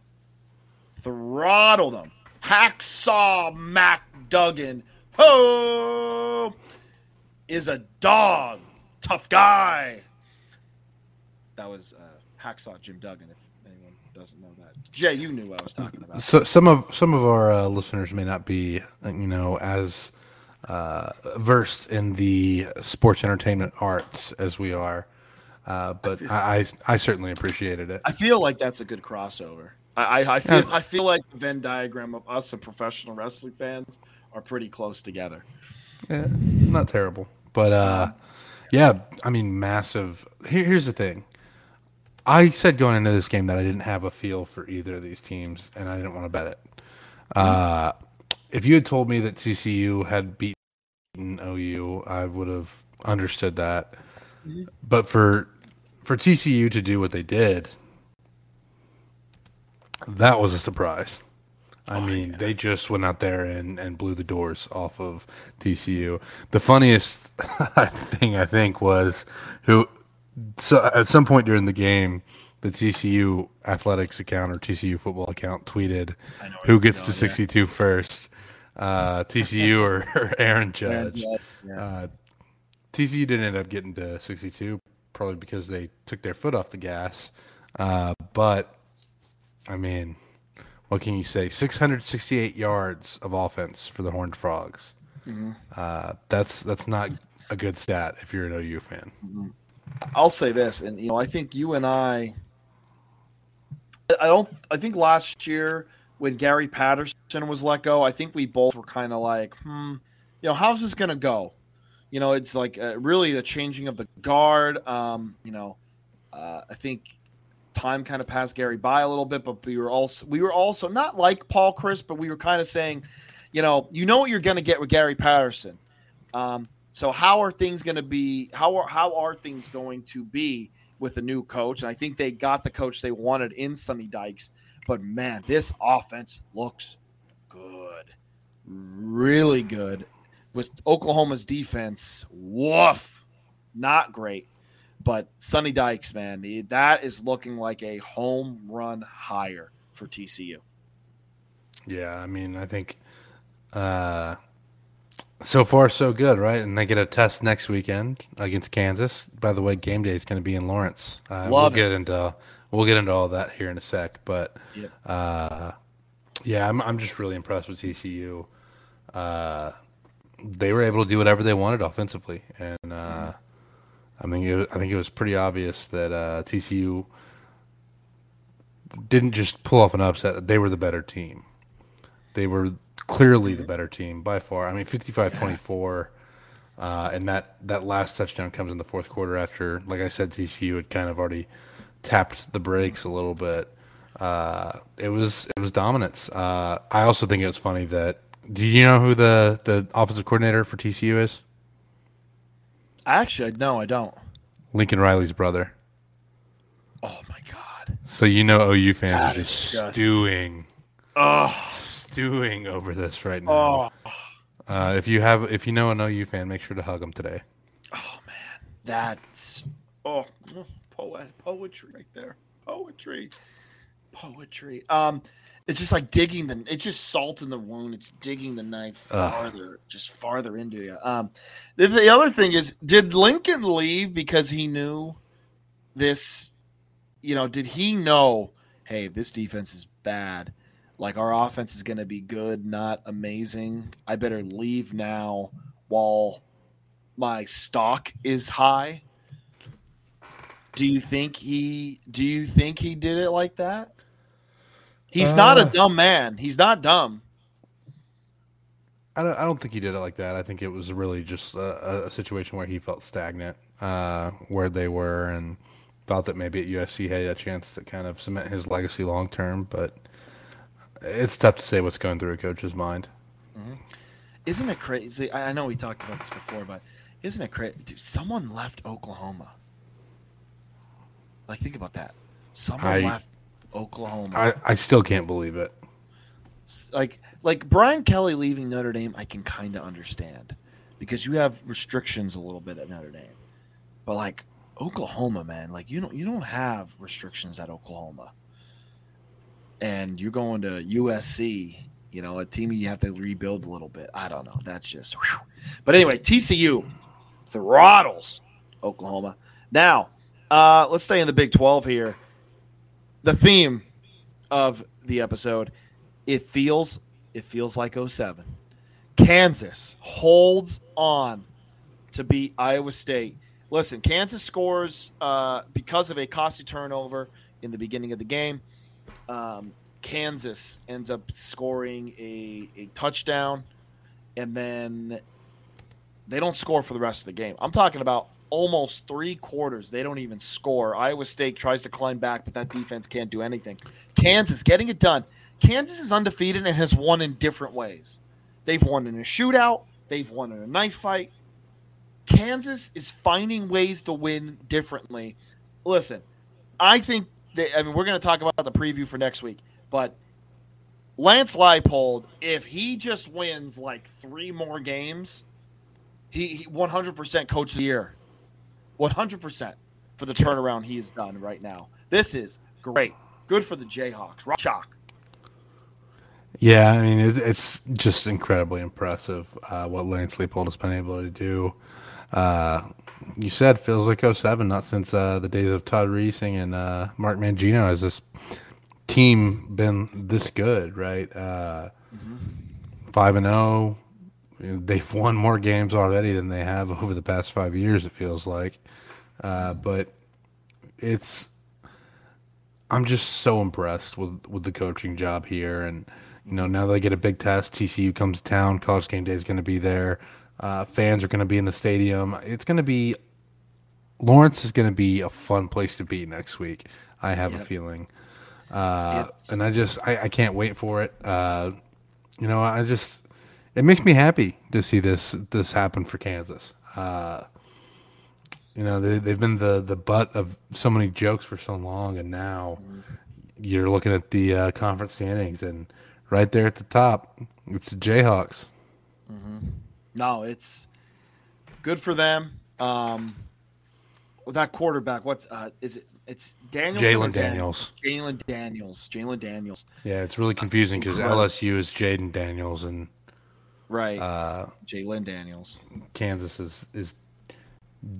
Throttle them. Hacksaw Max Duggan. Ho! Is a dog. Tough guy. That was uh, Hacksaw Jim Duggan, if anyone doesn't know that. Jay, you knew what I was talking about. So some of some of our uh, listeners may not be, you know, as uh, versed in the sports entertainment arts as we are. Uh, but I, feel, I, I, I certainly appreciated it. I feel like that's a good crossover. I, I, feel I feel like the Venn diagram of us and professional wrestling fans are pretty close together. Yeah, not terrible, but uh, yeah, I mean, massive. Here, here's the thing. I said going into this game that I didn't have a feel for either of these teams, and I didn't want to bet it. Uh, if you had told me that TCU had beaten OU, I would have understood that. Mm-hmm. But for for TCU to do what they did, that was a surprise. I oh, mean, yeah. they just went out there and, and blew the doors off of TCU. The funniest thing I think was who so at some point during the game, the TCU athletics account or TCU football account tweeted who gets to 62 yeah. first uh, TCU or, or, Aaron Judge. Yeah. Uh, TCU didn't end up getting to 62, probably because they took their foot off the gas. Uh, but I mean, what can you say? 668 yards of offense for the Horned Frogs. Mm-hmm. Uh, that's that's not a good stat if you're an OU fan. Mm-hmm. I'll say this, and you know, I think you and I. I don't. I think last year when Gary Patterson was let go, I think we both were kind of like, hmm, you know, how's this going to go? You know, it's like uh, really the changing of the guard. Um, you know, uh, I think time kind of passed Gary by a little bit, but we were also we were also not like Paul Chryst, but we were kind of saying, you know, you know what you're going to get with Gary Patterson. Um, so how are things going to be? How are how are things going to be with the new coach? And I think they got the coach they wanted in Sonny Dykes. But man, this offense looks good. Really good. With Oklahoma's defense, woof. Not great. But Sonny Dykes, man, that is looking like a home run hire for TCU. Yeah, I mean, I think uh, so far so good, right? And they get a test next weekend against Kansas. By the way, game day is going to be in Lawrence. Uh, we'll it. get into we'll get into all that here in a sec. But yep. uh, yeah, I'm I'm just really impressed with TCU. Uh, they were able to do whatever they wanted offensively, and uh, I mean, it, I think it was pretty obvious that uh, TCU didn't just pull off an upset; they were the better team. They were clearly the better team by far. I mean, 55-24. Uh, and that, that last touchdown comes in the fourth quarter after, like I said, TCU had kind of already tapped the brakes a little bit. Uh, it was it was dominance. Uh, I also think it was funny that. Do you know who the the offensive coordinator for TCU is? Actually, no, I don't. Lincoln Riley's brother. Oh my god. So you know OU fans That are just stewing, Oh. stewing over this right now. Oh. Uh, if you have, if you know an OU fan, make sure to hug them today. Oh man, that's oh poet poetry right there. Poetry, poetry. Um, it's just like digging the. It's just salt in the wound. It's digging the knife Ugh. farther, just farther into you. Um, the, the other thing is, did Lincoln leave because he knew this? You know, did he know? Hey, this defense is bad. Like our offense is going to be good, not amazing. I better leave now while my stock is high. Do you think he do you think he did it like that? He's not a Uh, dumb man. He's not dumb. I don't, I don't think he did it like that. I think it was really just a, a situation where he felt stagnant uh, where they were and thought that maybe at USC he had a chance to kind of cement his legacy long term. But it's tough to say what's going through a coach's mind. Isn't it crazy? I I know we talked about this before, but isn't it crazy? Dude, someone left Oklahoma. Like think about that. Someone I- left Oklahoma. I, I still can't believe it. like like Brian Kelly leaving Notre Dame, I can kind of understand because you have restrictions a little bit at Notre Dame, but like Oklahoma, man, like you don't you don't have restrictions at Oklahoma, and you're going to USC, you know, a team you have to rebuild a little bit. I don't know. That's just, whew. but anyway, TCU throttles Oklahoma. Now, uh, let's stay in the Big Twelve here. The theme of the episode it feels it feels like 07 kansas holds on to beat iowa state. Listen kansas scores uh, because of a costly turnover in the beginning of the game. Um, kansas ends up scoring a, a touchdown and then they don't score for the rest of the game. I'm talking about almost three quarters they don't even score iowa state tries to climb back but that defense can't do anything kansas getting it done Kansas is undefeated and has won in different ways. They've won in a shootout, they've won in a knife fight. Kansas is finding ways to win differently. Listen, I think that, I mean, we're going to talk about the preview for next week, but Lance Leipold, if he just wins like three more games, he, he 100% coach of the year. 100% for the turnaround he has done right now. This is great. Good for the Jayhawks. Rock Chalk. Yeah, I mean it, it's just incredibly impressive uh, what Lance Leipold has been able to do. Uh, you said feels like 07, not since uh, the days of Todd Reesing and uh, Mark Mangino has this team been this good, right? Uh, Five and zero. They've won more games already than they have over the past five years. It feels like, uh, but it's I'm just so impressed with with the coaching job here, and you know now they get a big test. TCU comes to town. College game day is going to be there. Uh, fans are going to be in the stadium. It's going to be Lawrence is going to be a fun place to be next week. I have a feeling, uh, and I just I, I can't wait for it. Uh, you know, I just it makes me happy to see this this happen for Kansas. Uh, you know, they they've been the the butt of so many jokes for so long, and now you're looking at the uh, conference standings, and right there at the top, it's the Jayhawks. No, it's good for them. Um, with that quarterback, what's uh, is it? It's Daniels. Jalon Daniels. Jalon Daniels. Jalon Daniels. Yeah, it's really confusing because LSU is Jayden Daniels and Right. uh, Jalon Daniels. Kansas is is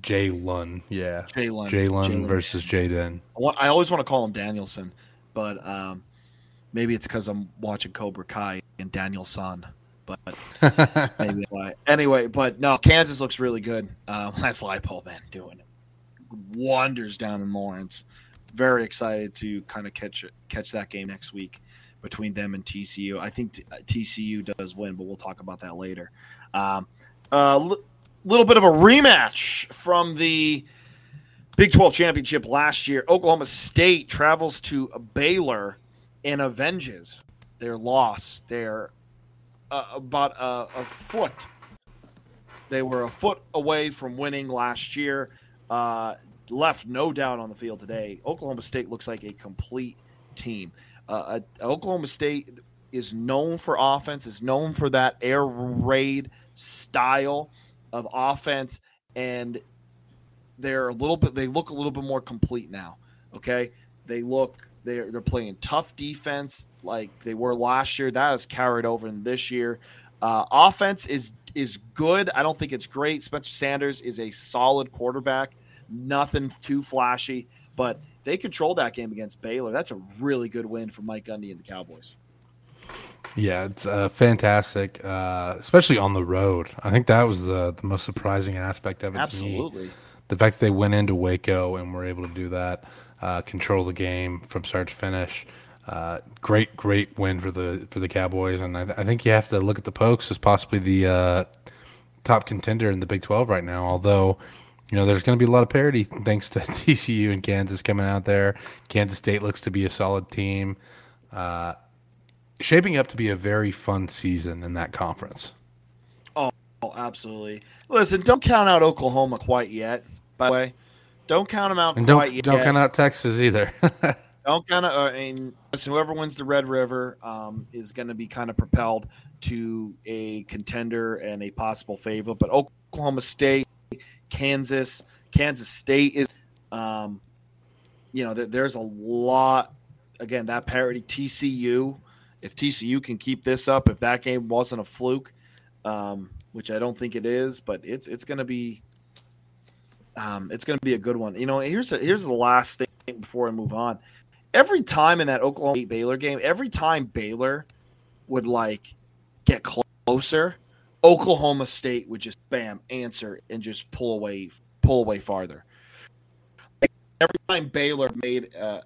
Jalon. Yeah, Jalon. Jalon versus Jayden. I, always want to call him Danielson, but um, maybe it's because I'm watching Cobra Kai and Danielson. But maybe why. Anyway, but no, Kansas looks really good. Uh, Lance Leipold, man, doing it. wonders down in Lawrence. Very excited to kind of catch catch that game next week between them and TCU. I think t- TCU does win, but we'll talk about that later. Um, a li- little bit of a rematch from the Big 12 championship last year. Oklahoma State travels to Baylor and avenges their loss. They're uh, about a, a foot. They were a foot away from winning last year. Uh, left no doubt on the field today. Oklahoma State looks like a complete team. Uh, uh, Oklahoma State is known for offense, is known for that air raid style of offense, and they're a little bit. They look a little bit more complete now. Okay, they look they're they're playing tough defense like they were last year. That has carried over in this year. Uh, offense is is good. I don't think it's great. Spencer Sanders is a solid quarterback. Nothing too flashy, but they controlled that game against Baylor. That's a really good win for Mike Gundy and the Cowboys. Yeah, it's uh, fantastic, uh, especially on the road. I think that was the, the most surprising aspect of it. Absolutely. The fact that they went into Waco and were able to do that, uh, control the game from start to finish. Uh, great, great win for the for the Cowboys, and I, I, think you have to look at the Pokes as possibly the uh, top contender in the Big Twelve right now. Although, you know, there's going to be a lot of parity thanks to TCU and Kansas coming out there. Kansas State looks to be a solid team. Uh, shaping up to be a very fun season in that conference. Oh, oh, absolutely. Listen, don't count out Oklahoma quite yet. By the way, don't count them out and quite don't, yet. Don't count out Texas either. don't count out. Uh, and listen, whoever wins the Red River um, is going to be kind of propelled to a contender and a possible favorite. But Oklahoma State, Kansas, Kansas State is, um, you know, there's a lot. Again, that parity TCU if TCU can keep this up, if that game wasn't a fluke, um, which I don't think it is, but it's it's going to be um, it's going to be a good one. You know, here's a, here's the last thing before I move on. Every time in that Oklahoma Baylor game, every time Baylor would like get closer, Oklahoma State would just bam answer and just pull away pull away farther. every time Baylor made uh,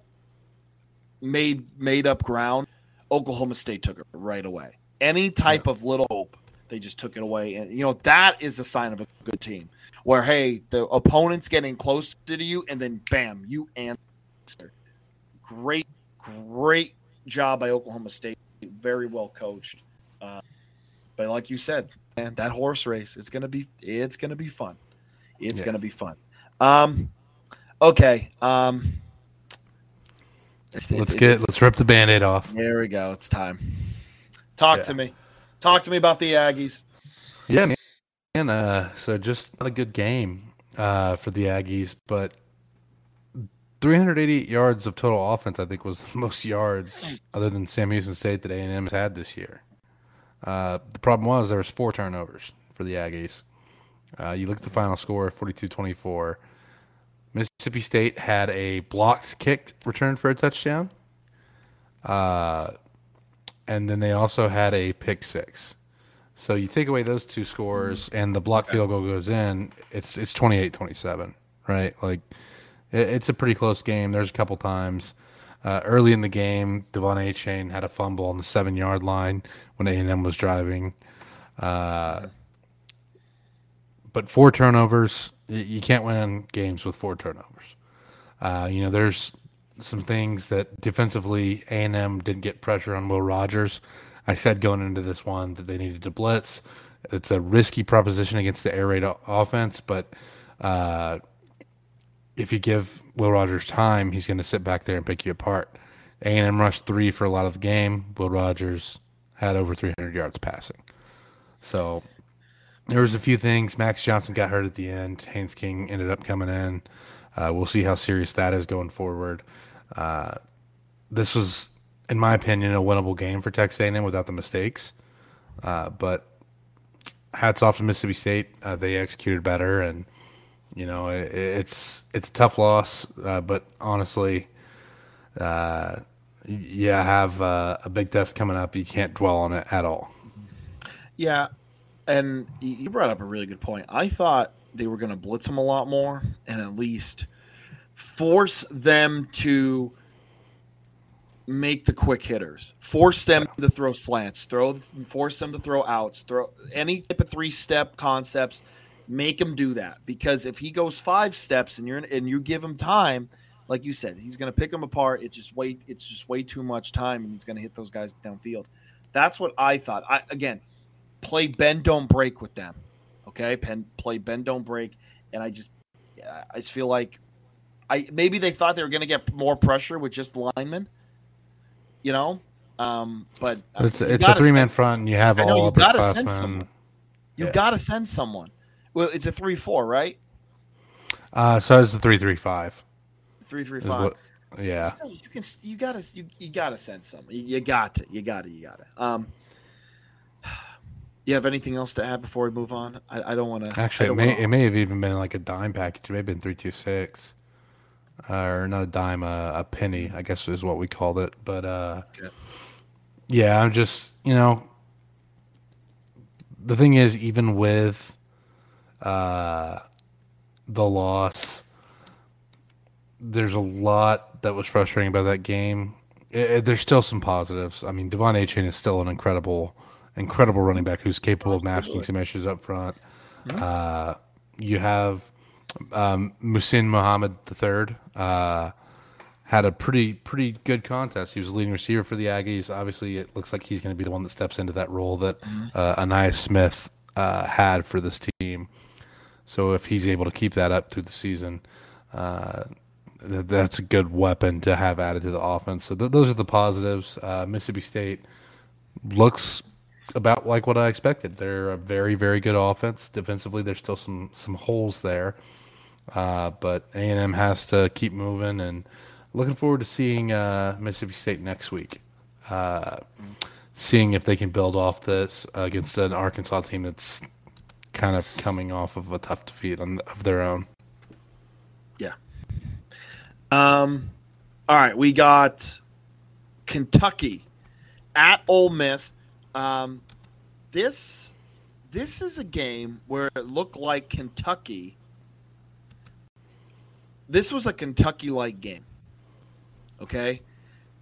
made made up ground, Oklahoma State took it right away. Any type yeah. of little hope, they just took it away. And, you know, that is a sign of a good team where, hey, the opponent's getting close to you, and then bam, you answer. Great, great job by Oklahoma State. Very well coached. Uh, but like you said, man, that horse race. It's gonna be it's gonna be fun. It's yeah. gonna be fun. Um, okay. Um, let's it, get it, let's rip the band-aid off. There we go. It's time. Talk yeah. to me. Talk to me about the Aggies. Yeah, man. And Uh, so just not a good game uh, for the Aggies, but 388 yards of total offense. I think was the most yards other than Sam Houston State that A and M has had this year. Uh, the problem was there was four turnovers for the Aggies. Uh, you look at the final score, 42-24. Mississippi State had a blocked kick returned for a touchdown. Uh, and then they also had a pick six. So you take away those two scores and the block field goal goes in, it's it's 28-27, right? Like it, it's a pretty close game. There's a couple times uh, early in the game, De'Von Achane had a fumble on the seven yard line when A&M was driving. Uh, but four turnovers, you can't win games with four turnovers. Uh, you know, there's some things that defensively A&M didn't get pressure on Will Rogers. I said going into this one that they needed to blitz. It's a risky proposition against the air raid offense, but uh, if you give Will Rogers time, he's going to sit back there and pick you apart. A&M rushed three for a lot of the game. Will Rogers had over 300 yards passing. So there was a few things. Max Johnson got hurt at the end. Haynes King ended up coming in. Uh, we'll see how serious that is going forward. Uh, this was, in my opinion, a winnable game for Texas A&M without the mistakes. Uh, but hats off to Mississippi State. Uh, they executed better, and you know it, it's it's a tough loss. Uh, but honestly, uh, yeah, have a big test coming up. You can't dwell on it at all. Yeah, and you brought up a really good point. I thought they were going to blitz them a lot more and at least force them to make the quick hitters, force them to throw slants, throw, force them to throw outs, throw any type of three step concepts. Make him do that because if he goes five steps and you're and you give him time, like you said, he's going to pick them apart. It's just way it's just way too much time, and he's going to hit those guys downfield. That's what I thought. I again play bend don't break with them. Okay, Pen, play bend don't break, and I just I just feel like I maybe they thought they were going to get more pressure with just linemen. You know, um, but, but it's it's a three man front, and you have all you upperclassmen. You yeah. got to send someone. Well, it's a three four, right? Uh, so it's the three three five. Three three five. Yeah. Still, you can you gotta you, you gotta send some. You, you got to. You got to. You got to. Um. You have anything else to add before we move on? I, I don't want to. Actually, it may wanna... it may have even been like a dime package. It may have been three two six, uh, or not a dime, uh, a penny. I guess is what we called it. But uh, okay. yeah, I'm just you know. The thing is, even with uh, the loss, there's a lot that was frustrating about that game. It, it, there's still some positives. I mean, De'Von Achane is still an incredible, incredible running back who's capable of masking some issues up front. Mm-hmm. Uh, you have um, Muhsin Muhammad III. Uh, had a pretty pretty good contest. He was the leading receiver for the Aggies. Obviously, it looks like he's going to be the one that steps into that role that mm-hmm. uh, Ainias Smith uh, had for this team. So if he's able to keep that up through the season, uh, that's a good weapon to have added to the offense. So th- those are the positives. Uh, Mississippi State looks about like what I expected. They're a very very good offense. Defensively, there's still some some holes there, uh, but A and M has to keep moving. And looking forward to seeing uh, Mississippi State next week. Uh, seeing if they can build off this against an Arkansas team that's kind of coming off of a tough defeat on, of their own. Yeah. Um, all right, we got Kentucky at Ole Miss. Um, this this is a game where it looked like Kentucky. This was a Kentucky-like game. Okay,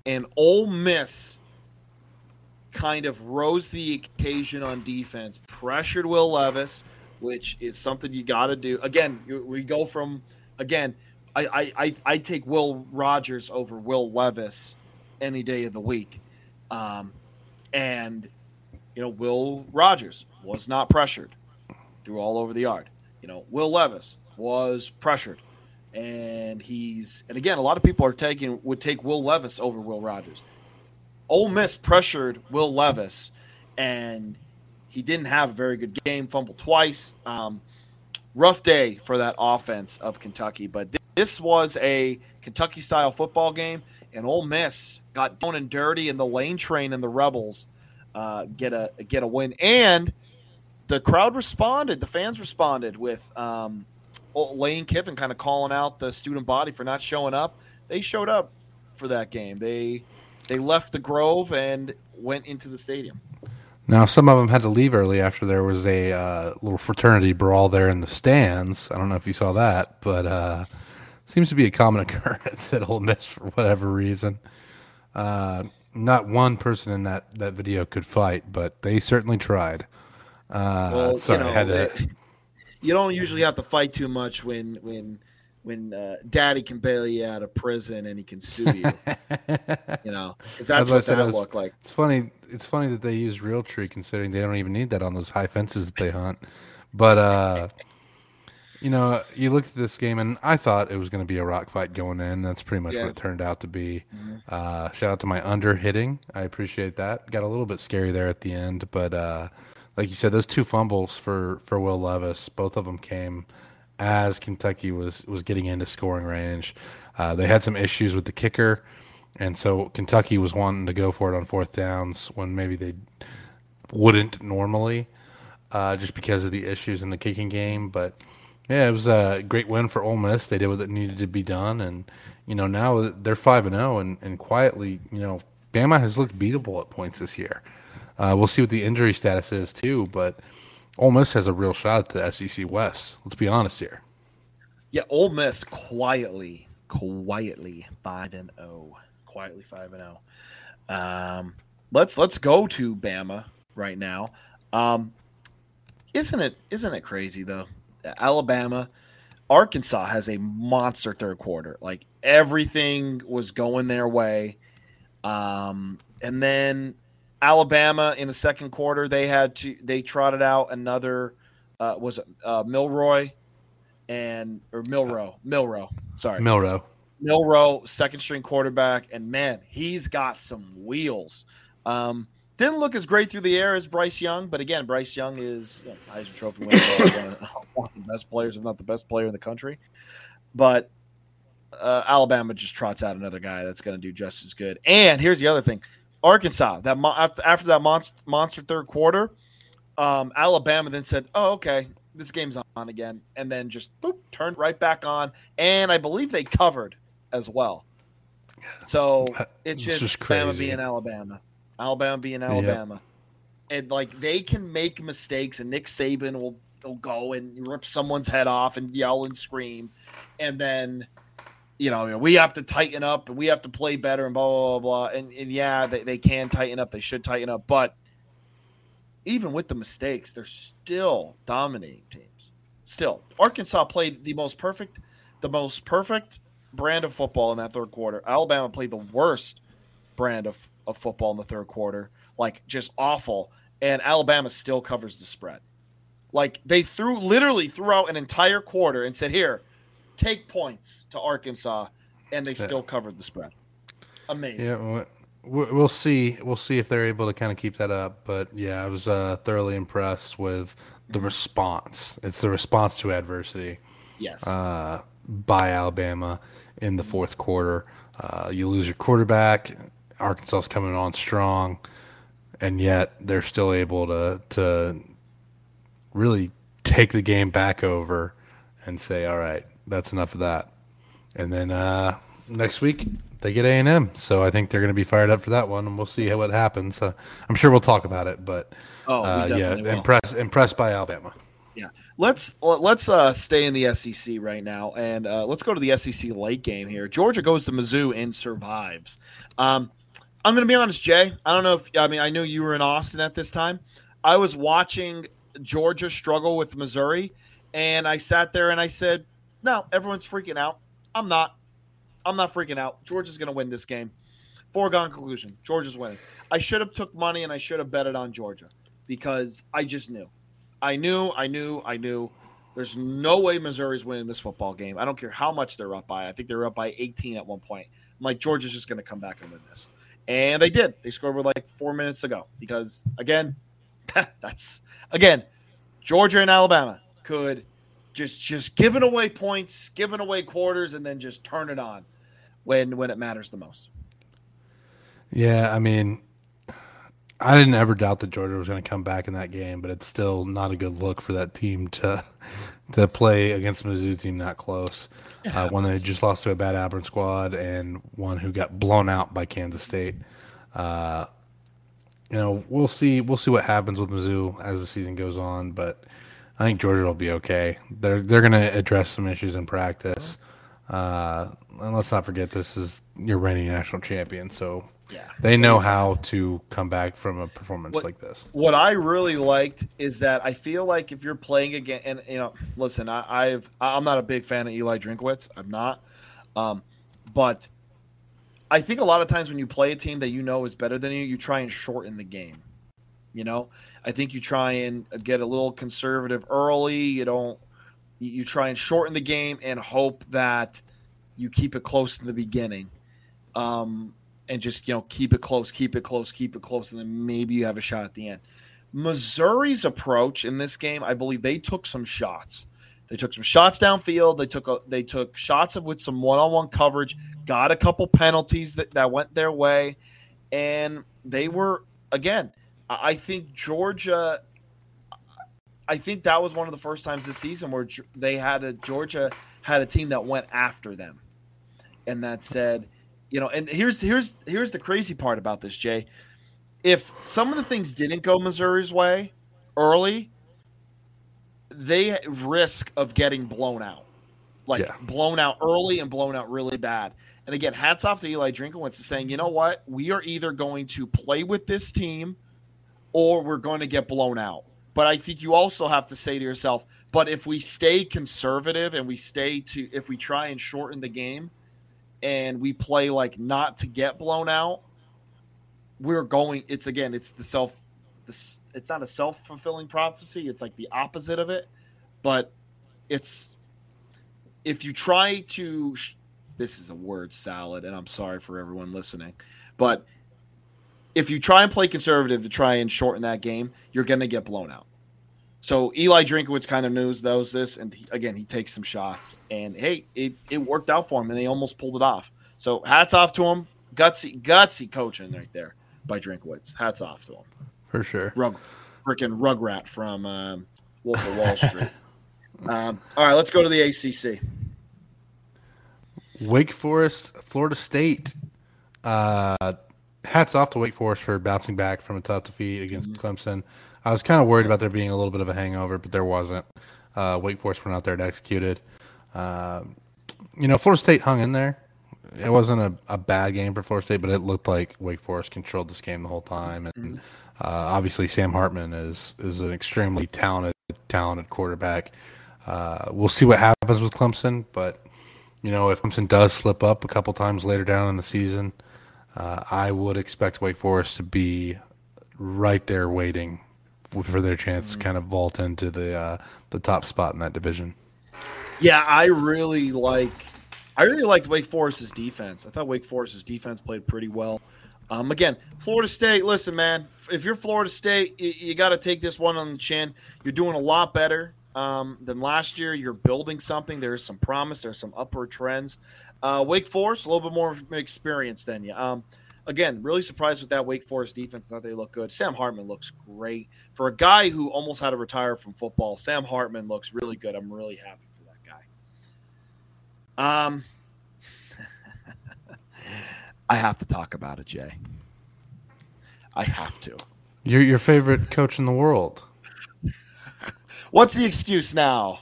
and Ole Miss kind of rose the occasion on defense, pressured Will Levis, which is something you got to do. Again, we go from again. I, I, I take Will Rogers over Will Levis any day of the week, um, and you know Will Rogers was not pressured, threw all over the yard. You know Will Levis was pressured, and he's and again a lot of people are taking would take Will Levis over Will Rogers. Ole Miss pressured Will Levis, and he didn't have a very good game. Fumbled twice. Um, rough day for that offense of Kentucky, but th- this was a Kentucky style football game, and Ole Miss got down and dirty, and the Lane Train and the Rebels uh, get a get a win, and the crowd responded. The fans responded with um, Lane Kiffin kind of calling out the student body for not showing up. They showed up for that game. They they left the Grove and went into the stadium. Now, some of them had to leave early after there was a uh, little fraternity brawl there in the stands. I don't know if you saw that, but uh, seems to be a common occurrence at Ole Miss for whatever reason. Uh, not one person in that, that video could fight, but they certainly tried. Uh, well, sorry, you know, I had to. You don't usually have to fight too much when when when uh, daddy can bail you out of prison and he can sue you. you know, because that's what that was, looked like. It's funny. It's funny that they use Realtree, considering they don't even need that on those high fences that they hunt. But uh, you know, you looked at this game, and I thought it was going to be a rock fight going in. That's pretty much yeah. what it turned out to be. Mm-hmm. Uh, shout out to my under hitting. I appreciate that. Got a little bit scary there at the end, but uh, like you said, those two fumbles for for Will Levis, both of them came as Kentucky was was getting into scoring range. Uh, they had some issues with the kicker, and so Kentucky was wanting to go for it on fourth downs when maybe they wouldn't normally, uh, just because of the issues in the kicking game. But yeah, it was a great win for Ole Miss. They did what needed to be done, and you know now they're five and zero, oh, and and quietly, you know, Bama has looked beatable at points this year. Uh, we'll see what the injury status is too, but Ole Miss has a real shot at the SEC West. Let's be honest here. Yeah, Ole Miss quietly, quietly five and zero, oh. quietly five and zero. Oh. Um, let's let's go to Bama right now. Um, isn't it isn't it crazy though? Alabama, Arkansas has a monster third quarter. Like everything was going their way, um, and then Alabama in the second quarter, they had to they trotted out another uh, was it uh, Milroy and or Milroe Milroe Sorry, Milroe Milroe second string quarterback, and man, he's got some wheels. Um, didn't look as great through the air as Bryce Young, but again, Bryce Young is you know, Heisman Trophy winner, one, of, one of the best players, if not the best player in the country. But uh, Alabama just trots out another guy that's going to do just as good. And here's the other thing: Arkansas that mo- after, that monster, monster third quarter, um, Alabama then said, "Oh, okay, this game's on again," and then just boop, turned right back on. And I believe they covered as well. So it's just, just Alabama being Alabama, Alabama being Alabama, and like they can make mistakes, and Nick Saban will, will go and rip someone's head off and yell and scream, and then you know we have to tighten up and we have to play better and blah blah blah, blah. And, and yeah, they, they can tighten up, they should tighten up, but even with the mistakes, they're still dominating teams. Still, Arkansas played the most perfect, the most perfect brand of football in that third quarter. Alabama played the worst brand of, of football in the third quarter, like just awful. And Alabama still covers the spread. Like they threw literally threw out an entire quarter and said, "Here, take points to Arkansas," and they still covered the spread. Amazing. Yeah, we- we- we'll see. We'll see if they're able to kind of keep that up. But yeah, I was uh, thoroughly impressed with the response. It's the response to adversity Yes. uh, by Alabama in the fourth quarter. Uh, you lose your quarterback. Arkansas's coming on strong, and yet they're still able to to really take the game back over and say, "All right, that's enough of that." And then uh, next week they get A and M, so I think they're going to be fired up for that one, and we'll see how what happens. Uh, I'm sure we'll talk about it, but oh, uh, yeah, will. impressed impressed by Alabama. Yeah. Let's let's uh, stay in the SEC right now, and uh, let's go to the SEC late game here. Georgia goes to Mizzou and survives. Um, I'm going to be honest, Jay. I don't know if I mean I knew you were in Austin at this time. I was watching Georgia struggle with Missouri, and I sat there and I said, "No, everyone's freaking out. I'm not. I'm not freaking out. Georgia's going to win this game. Foregone conclusion. Georgia's winning. I should have took money and I should have betted on Georgia because I just knew. I knew, I knew, I knew. There's no way Missouri's winning this football game. I don't care how much they're up by. I think they were up by 18 at one point. I'm like, Georgia's just going to come back and win this. And they did. They scored with like four minutes to go because, again, that's, again, Georgia and Alabama could just just giving away points, giving away quarters, and then just turn it on when when it matters the most. Yeah, I mean, I didn't ever doubt that Georgia was going to come back in that game, but it's still not a good look for that team to to play against a Mizzou team that close. Uh, one that just lost to a bad Auburn squad and one who got blown out by Kansas State. Uh, you know, we'll see. We'll see what happens with Mizzou as the season goes on, but I think Georgia will be okay. They're they're going to address some issues in practice. Uh, and let's not forget, this is your reigning national champion, so Yeah. they know how to come back from a performance What- like this. What I really liked is that I feel like if you're playing again, and you know, listen, I, I've I'm not a big fan of Eli Drinkwitz. I'm not, um, but I think a lot of times when you play a team that you know is better than you, you try and shorten the game. You know, I think you try and get a little conservative early. You don't. You try and shorten the game and hope that you keep it close in the beginning. Um, and just you know keep it close, keep it close, keep it close, and then maybe you have a shot at the end. Missouri's approach in this game, I believe they took some shots. They took some shots downfield. They took a, they took shots with some one on one coverage. Got a couple penalties that, that went their way, and they were again. I think Georgia. I think that was one of the first times this season where they had a Georgia had a team that went after them, and that said, you know, and here's here's here's the crazy part about this, Jay. If some of the things didn't go Missouri's way early, they risk of getting blown out, like Yeah. blown out early and blown out really bad. And again, hats off to Eli Drinkowitz saying, you know what, we are either going to play with this team, or we're going to get blown out. But I think you also have to say to yourself, but if we stay conservative and we stay to if we try and shorten the game and we play like not to get blown out, we're going it's again, it's the self this it's not a self-fulfilling prophecy, it's like the opposite of it, but it's if you try to, this is a word salad, and I'm sorry for everyone listening, but if you try and play conservative to try and shorten that game, you're going to get blown out. So Eli Drinkwitz kind of knows those this, and he, again, he takes some shots, and hey, it, it worked out for him, and they almost pulled it off. So hats off to him, gutsy gutsy coaching right there by Drinkwitz. Hats off to him for sure. Rug, freaking Rugrat from um, Wolf of Wall Street. um, all right, let's go to the ACC. Wake Forest, Florida State. Uh, hats off to Wake Forest for bouncing back from a tough defeat against mm-hmm. Clemson. I was kind of worried about there being a little bit of a hangover, but there wasn't. Uh, Wake Forest went out there and executed. Uh, you know, Florida State hung in there. It wasn't a, a bad game for Florida State, but it looked like Wake Forest controlled this game the whole time. And mm-hmm. uh, obviously, Sam Hartman is is an extremely talented talented quarterback. Uh, we'll see what happens with Clemson, but you know, if Clemson does slip up a couple times later down in the season, uh, I would expect Wake Forest to be right there waiting for their chance mm-hmm. to kind of vault into the uh, the top spot in that division. Yeah, I really like I really liked Wake Forest's defense. I thought Wake Forest's defense played pretty well. Um, again, Florida State. Listen, man, if you're Florida State, you, you got to take this one on the chin. You're doing a lot better um, than last year. You're building something. There's some promise. There's some upward trends. Uh, Wake Forest, a little bit more experience than you. Um, again, really surprised with that Wake Forest defense. I thought they look good. Sam Hartman looks great for a guy who almost had to retire from football. Sam Hartman looks really good. I'm really happy for that guy. Um, I have to talk about it, Jay. I have to. You're your favorite coach in the world. What's the excuse now?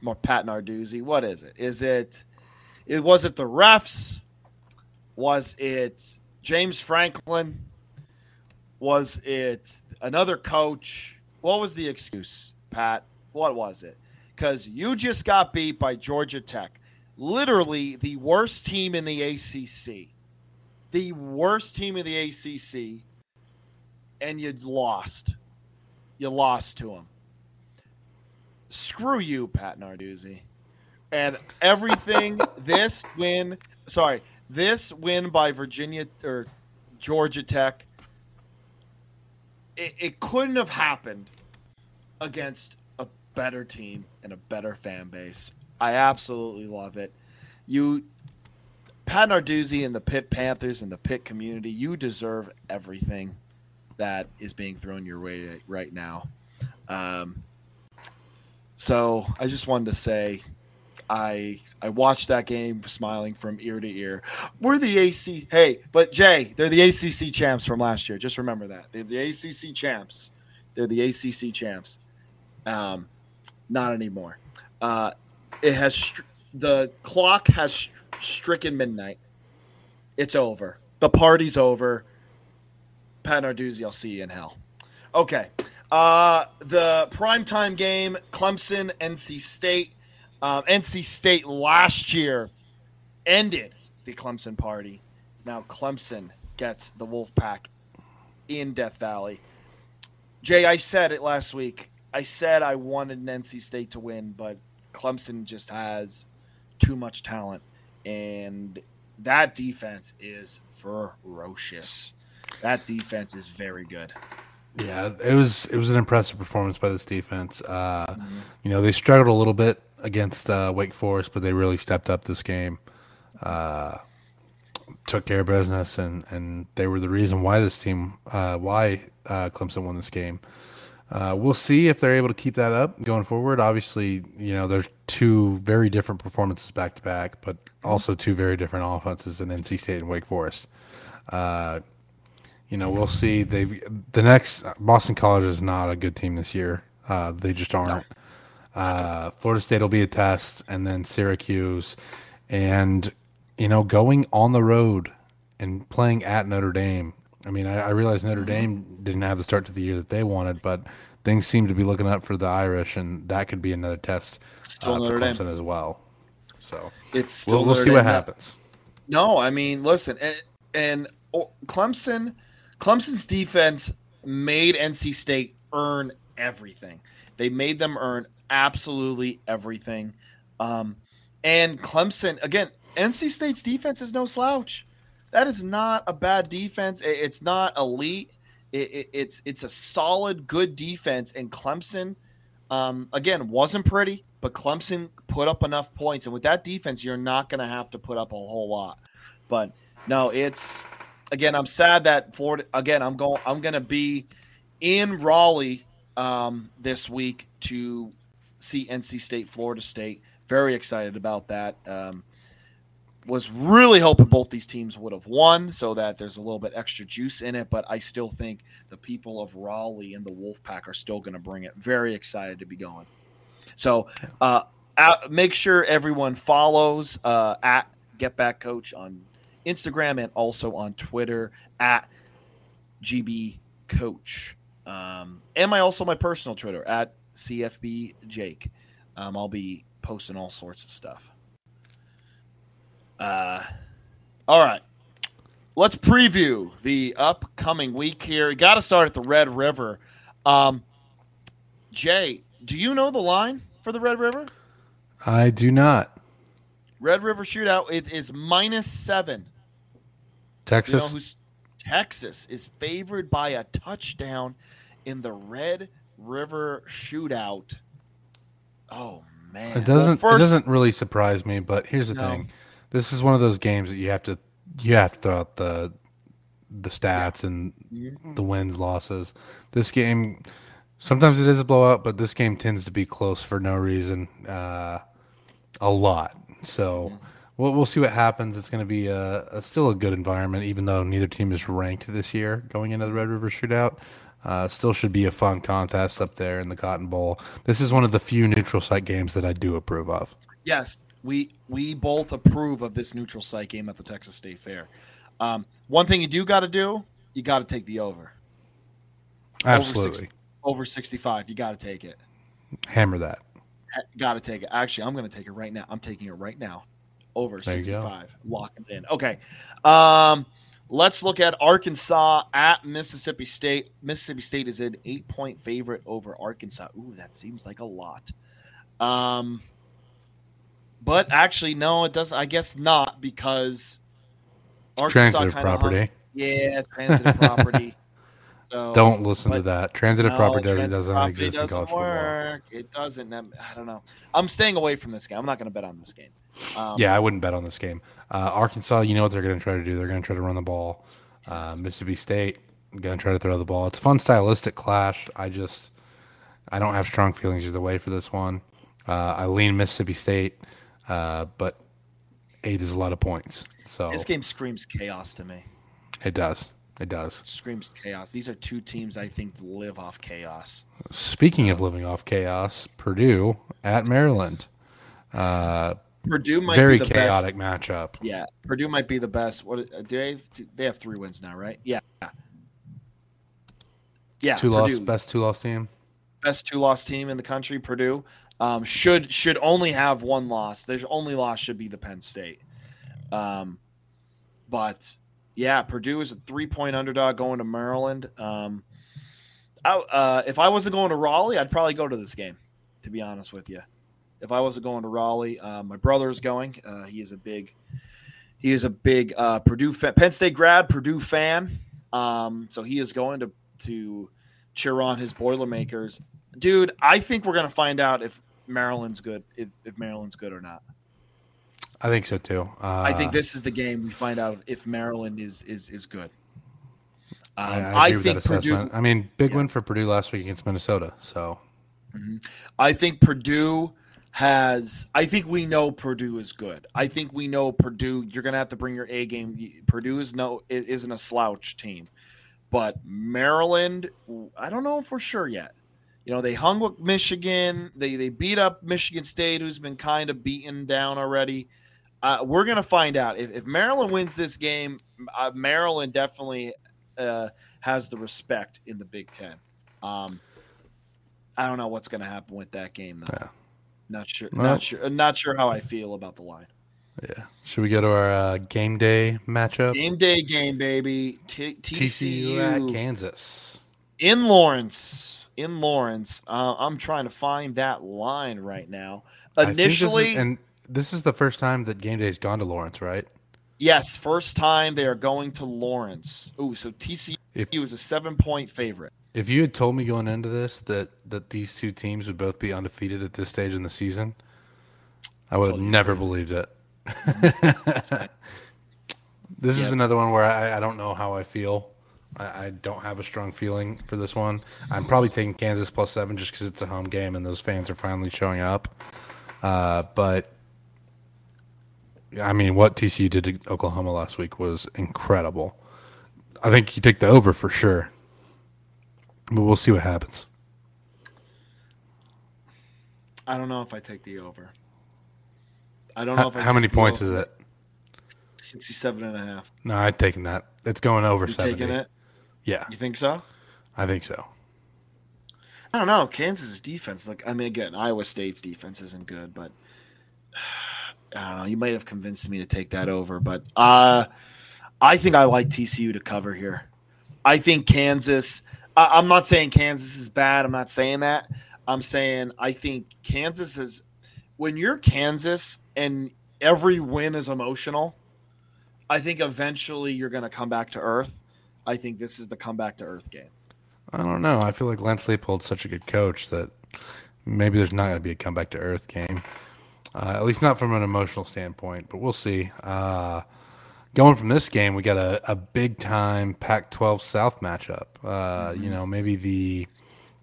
More Pat Narduzzi. What is it? Is it? It was it the refs? Was it James Franklin? Was it another coach? What was the excuse, Pat? What was it? Because you just got beat by Georgia Tech, literally the worst team in the ACC, the worst team in the ACC, and you lost. You lost to them. Screw you, Pat Narduzzi. And everything this win, sorry, this win by Virginia or Georgia Tech, it, it couldn't have happened against a better team and a better fan base. I absolutely love it. You, Pat Narduzzi and the Pitt Panthers and the Pitt community, you deserve everything that is being thrown your way right now. Um, so I just wanted to say I I watched that game smiling from ear to ear. We're the AC. Hey, but Jay, they're the ACC champs from last year. Just remember that they're the ACC champs. They're the ACC champs. Um, not anymore. Uh, it has the clock has stricken midnight. It's over. The party's over. Pat Narduzzi, I'll see you in hell. Okay. Uh, the primetime game, Clemson, NC State. Um, NC State last year ended the Clemson party. Now Clemson gets the Wolfpack in Death Valley. Jay, I said it last week. I said I wanted NC State to win, but Clemson just has too much talent, and that defense is ferocious. That defense is very good. Yeah, it was it was an impressive performance by this defense. Uh, mm-hmm. You know, they struggled a little bit against uh, Wake Forest, but they really stepped up this game. Uh, took care of business, and, and they were the reason why this team, uh, why uh, Clemson won this game. Uh, we'll see if they're able to keep that up going forward. Obviously, you know, there's two very different performances back to back, but also two very different offenses in NC State and Wake Forest. Uh, you know, we'll see. They've the next Boston College is not a good team this year. Uh, they just aren't. Uh, Florida State will be a test, and then Syracuse, and you know, going on the road and playing at Notre Dame. I mean, I, I realize Notre mm-hmm. Dame didn't have the start to the year that they wanted, but things seem to be looking up for the Irish, and that could be another test still uh, Notre Dame as well. So it's we'll, we'll see Dame what happens. No, I mean, listen, and, and oh, Clemson Clemson's defense made NC State earn everything. They made them earn absolutely everything. Um, And Clemson again. NC State's defense is no slouch. That is not a bad defense. It's not elite. it's it's a solid, good defense. And Clemson, um, again, wasn't pretty, but Clemson put up enough points. And with that defense, you're not going to have to put up a whole lot. But no, it's again. I'm sad that Florida. Again, I'm going. I'm going to be in Raleigh um, this week to see NC State, Florida State. Very excited about that. Um, was really hoping both these teams would have won so that there's a little bit extra juice in it, but I still think the people of Raleigh and the Wolfpack are still going to bring it. Very excited to be going. So uh, make sure everyone follows uh, at Get Back Coach on Instagram and also on Twitter at GB Coach. Um, and my also my personal Twitter at CFB Jake. Um, I'll be posting all sorts of stuff. Uh, all right. Let's preview the upcoming week here. Got to start at the Red River. Um, Jay, do you know the line for the Red River? I do not. Red River shootout. It is minus seven. Texas. You know Texas is favored by a touchdown in the Red River shootout. Oh man, it doesn't. Well, first, it doesn't really surprise me. But here's the no. thing: this is one of those games that you have to you have to throw out the the stats yeah. and mm-hmm. the wins losses. This game sometimes it is a blowout, but this game tends to be close for no reason, uh, a lot. So mm-hmm. we'll we'll see what happens. It's going to be a, a, still a good environment, even though neither team is ranked this year going into the Red River Shootout. Uh, still should be a fun contest up there in the Cotton Bowl. This is one of the few neutral site games that I do approve of. Yes, we we both approve of this neutral site game at the Texas State Fair. Um, one thing you do got to do, you got to take the over. Absolutely. Over, 65, you got to take it. Hammer that. Got to take it. Actually, I'm going to take it right now. I'm taking it right now. Over there 65. Lock it in. Okay. Um, let's look at Arkansas at Mississippi State. Mississippi State is an eight point favorite over Arkansas. Ooh, that seems like a lot. Um, but actually, no, it doesn't. I guess not because Arkansas transitive property. Hung, yeah, transitive property. So, Don't listen to that. Transitive no, property doesn't, doesn't property exist doesn't in college work. football. It doesn't. I don't know. I'm staying away from this game. I'm not going to bet on this game. Um, yeah, I wouldn't bet on this game. Uh, Arkansas, you know what they're going to try to do? They're going to try to run the ball. Uh, Mississippi State going to try to throw the ball. It's a fun stylistic clash. I just I don't have strong feelings either way for this one. Uh, I lean Mississippi State. Uh, but eight is a lot of points. So this game screams chaos to me. It does. It does. Screams chaos. These are two teams I think live off chaos. Speaking of living off chaos, Purdue at Maryland. Uh, Purdue might very be the chaotic best. matchup. Yeah, Purdue might be the best. What do they? Have, they have three wins now, right? Yeah. Yeah. Two loss, best two loss team. Best two loss team in the country, Purdue um, should should only have one loss. Their only loss should be the Penn State. Um, but yeah, Purdue is a three point underdog going to Maryland. Um, I, uh, if I wasn't going to Raleigh, I'd probably go to this game. To be honest with you, if I wasn't going to Raleigh, uh, my brother is going. Uh, he is a big he is a big uh, Purdue fan, Penn State grad, Purdue fan. Um, so he is going to to cheer on his Boilermakers. Dude, I think we're gonna find out if Maryland's good if, if Maryland's good or not. I think so too. Uh, I think this is the game we find out if Maryland is is is good. Um, I, I, I think Purdue. I mean, big yeah. win for Purdue last week against Minnesota. So, mm-hmm. I think Purdue has. I think we know Purdue is good. I think we know Purdue. You're going to have to bring your A game. Purdue is no isn't a slouch team, but Maryland. I don't know for sure yet. You know, they hung with Michigan. They they beat up Michigan State, who's been kind of beaten down already. Uh, we're gonna find out if, if Maryland wins this game. Uh, Maryland definitely uh, has the respect in the Big Ten. Um, I don't know what's gonna happen with that game though. Yeah. Not sure. Well, not sure. Not sure how I feel about the line. Yeah. Should we go to our uh, game day matchup? Game day game, baby. T- TCU, TCU at Kansas in Lawrence in Lawrence. Uh, I'm trying to find that line right now. Initially, and this is the first time that game day's gone to Lawrence, right? Yes, first time they are going to Lawrence. Ooh, so TCU If was a seven point favorite. If you had told me going into this that that these two teams would both be undefeated at this stage in the season, I would have never believed it. this is another one where I, I don't know how I feel. I, I don't have a strong feeling for this one. I'm probably taking Kansas plus seven just because it's a home game and those fans are finally showing up. Uh, but I mean, what TCU did to Oklahoma last week was incredible. I think you take the over for sure, but we'll see what happens. I don't know if I take the over. I don't know How, if I how many points over. is it? 67 and a half. No, I'd taken that. It's going over You seventy. taking it? Yeah, You think so? I think so. I don't know. Kansas' defense, like I mean, again, Iowa State's defense isn't good, but I don't know. You might have convinced me to take that over, but uh, I think I like TCU to cover here. I think Kansas. I, I'm not saying Kansas is bad. I'm not saying that. I'm saying I think Kansas is. When you're Kansas and every win is emotional, I think eventually you're going to come back to earth. I think this is the comeback to earth game. I don't know. I feel like Lance Leipold's such a good coach that maybe there's not going to be a comeback to earth game. Uh, at least not from an emotional standpoint, but we'll see. Uh, going from this game, we got a, a big time Pac 12 South matchup. Uh, You know, maybe the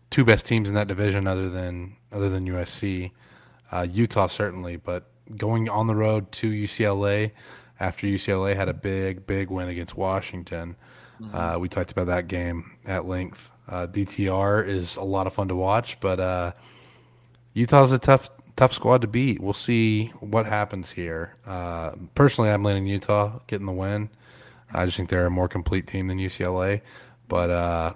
two best teams in that division other than other than USC. Uh, Utah certainly, but going on the road to UCLA after UCLA had a big, big win against Washington. Uh, we talked about that game at length. Uh, DTR is a lot of fun to watch, but uh, Utah's a tough, tough squad to beat. We'll see what happens here. Uh, personally, I'm leaning Utah getting the win. I just think they're a more complete team than UCLA. But uh,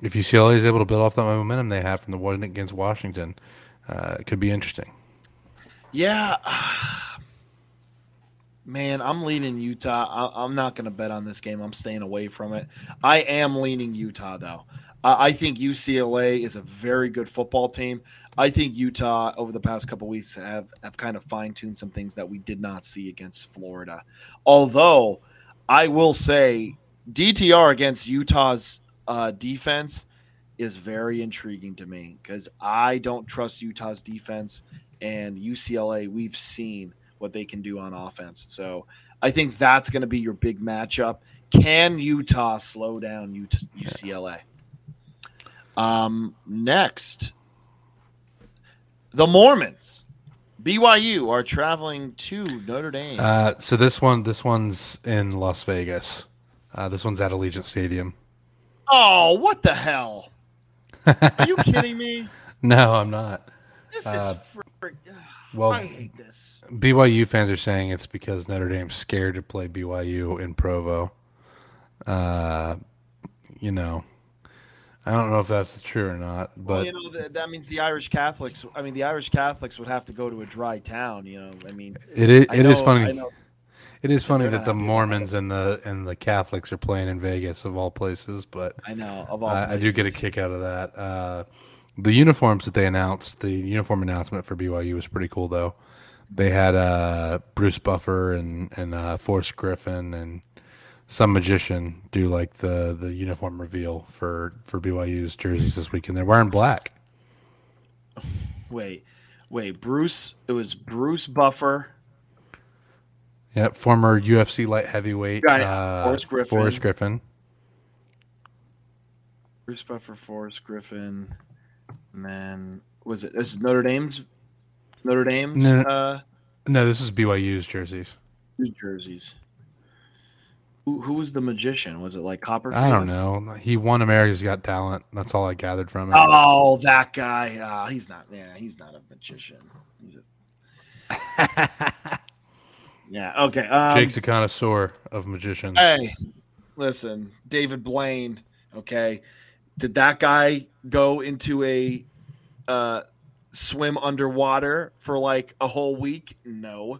if UCLA is able to build off that momentum they have from the win against Washington, uh, it could be interesting. Yeah. Man, I'm leaning Utah. I, I'm not going to bet on this game. I'm staying away from it. I am leaning Utah, though. I, I think UCLA is a very good football team. I think Utah, over the past couple weeks, have, have kind of fine tuned some things that we did not see against Florida. Although, I will say, DTR against Utah's uh, defense is very intriguing to me because I don't trust Utah's defense and UCLA, we've seen what they can do on offense. So I think that's going to be your big matchup. Can Utah slow down UCLA? Um, next, the Mormons, BYU are traveling to Notre Dame. Uh, so this one, this one's in Las Vegas. Uh, this one's at Allegiant Stadium. oh, what the hell? Are you kidding me? No, I'm not. This Uh, is frick. Well, I hate this. BYU fans are saying it's because Notre Dame's scared to play BYU in Provo. Uh, you know, I don't know if that's true or not, Well, but you know that, that means the Irish Catholics. I mean, the Irish Catholics would have to go to a dry town. You know, I mean, it is it is know- funny. It is funny that the Mormons and the and the Catholics are playing in Vegas of all places, but I know. Of all I, I do get a kick out of that. Uh, the uniforms that they announced, the uniform announcement for BYU was pretty cool, though. They had uh, Bruce Buffer and and uh, Forrest Griffin and some magician do like the the uniform reveal for for BYU's jerseys this weekend. They're wearing black. Wait, wait. Bruce. It was Bruce Buffer. Yeah, former UFC light heavyweight Right, uh, Forrest Griffin. Forrest Griffin. Bruce Buffer, Forrest Griffin, and then was it? Is it Notre Dame's? Notre Dame's No. uh, No, this is BYU's jerseys. Jerseys. Who, who was the magician? Was it like Copperfield? I don't know. He won America's Got Talent. That's all I gathered from it. Oh, that guy. Uh, he's not. Yeah, he's not a magician. He's a... yeah. Okay. Um, Jake's a connoisseur of magicians. Hey, listen, David Blaine. Okay, did that guy go into a uh, swim underwater for like a whole week? No,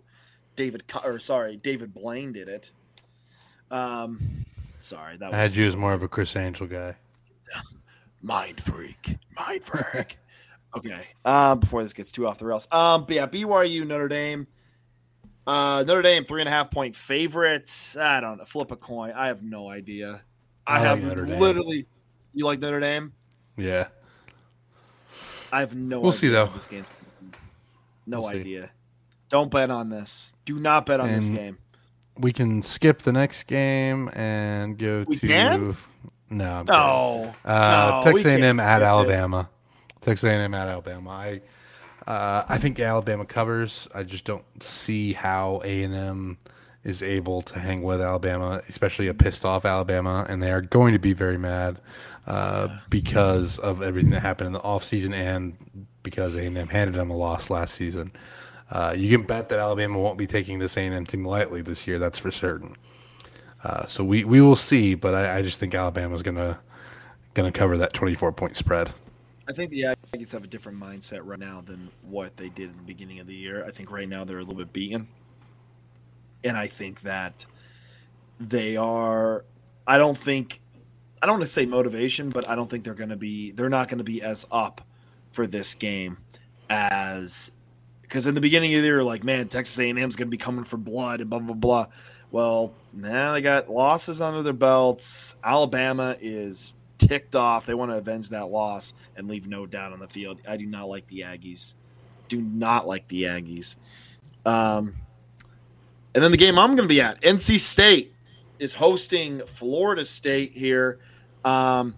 David. Or sorry, David Blaine did it. Um, sorry, that was I had you as more of a Criss Angel guy. mind freak, mind freak. okay. Um, before this gets too off the rails. Um, but yeah, BYU Notre Dame. Uh, Notre Dame three and a half point favorites. I don't know. Flip a coin. I have no idea. I, I like have Dame. literally. You like Notre Dame? Yeah. I have no. We'll see, though. This game. No We'll see. idea. Don't bet on this. Do not bet on this game. We can skip the next game and go We to. can? No. I'm. No. Uh, No, Texas A&M at it. Alabama. Texas A&M at Alabama. I uh, I think Alabama covers. I just don't see how A&M is able to hang with Alabama, especially a pissed off Alabama, and they are going to be very mad uh, because of everything that happened in the offseason and because A&M handed them a loss last season. Uh, you can bet that Alabama won't be taking this A&M team lightly this year. That's for certain. Uh, so we, we will see, but I, I just think Alabama's gonna gonna cover that 24 point spread. I think the Aggies have a different mindset right now than what they did in the beginning of the year. I think right now they're a little bit beaten. And I think that they are I don't think I don't want to say motivation, but I don't think they're going to be they're not going to be as up for this game as because in the beginning of the year, like man, Texas A&M is going to be coming for blood and blah blah blah. Well, now they got losses under their belts. Alabama is ticked off. They want to avenge that loss and leave no doubt on the field. I do not like the Aggies. Do not like the Aggies. Um, and then the game I'm going to be at, NC State is hosting Florida State here. Um,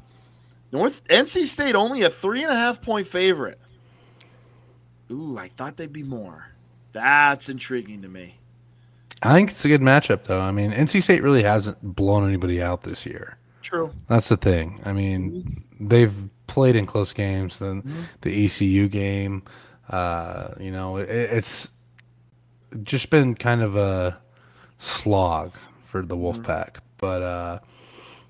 North NC State only a three and a half point favorite. Ooh, I thought they'd be more. That's intriguing to me. I think it's a good matchup, though. I mean, NC State really hasn't blown anybody out this year. True. That's the thing. I mean, they've played in close games. Then the ECU game, uh, you know, it, it's just been kind of a slog for the Wolfpack. But uh,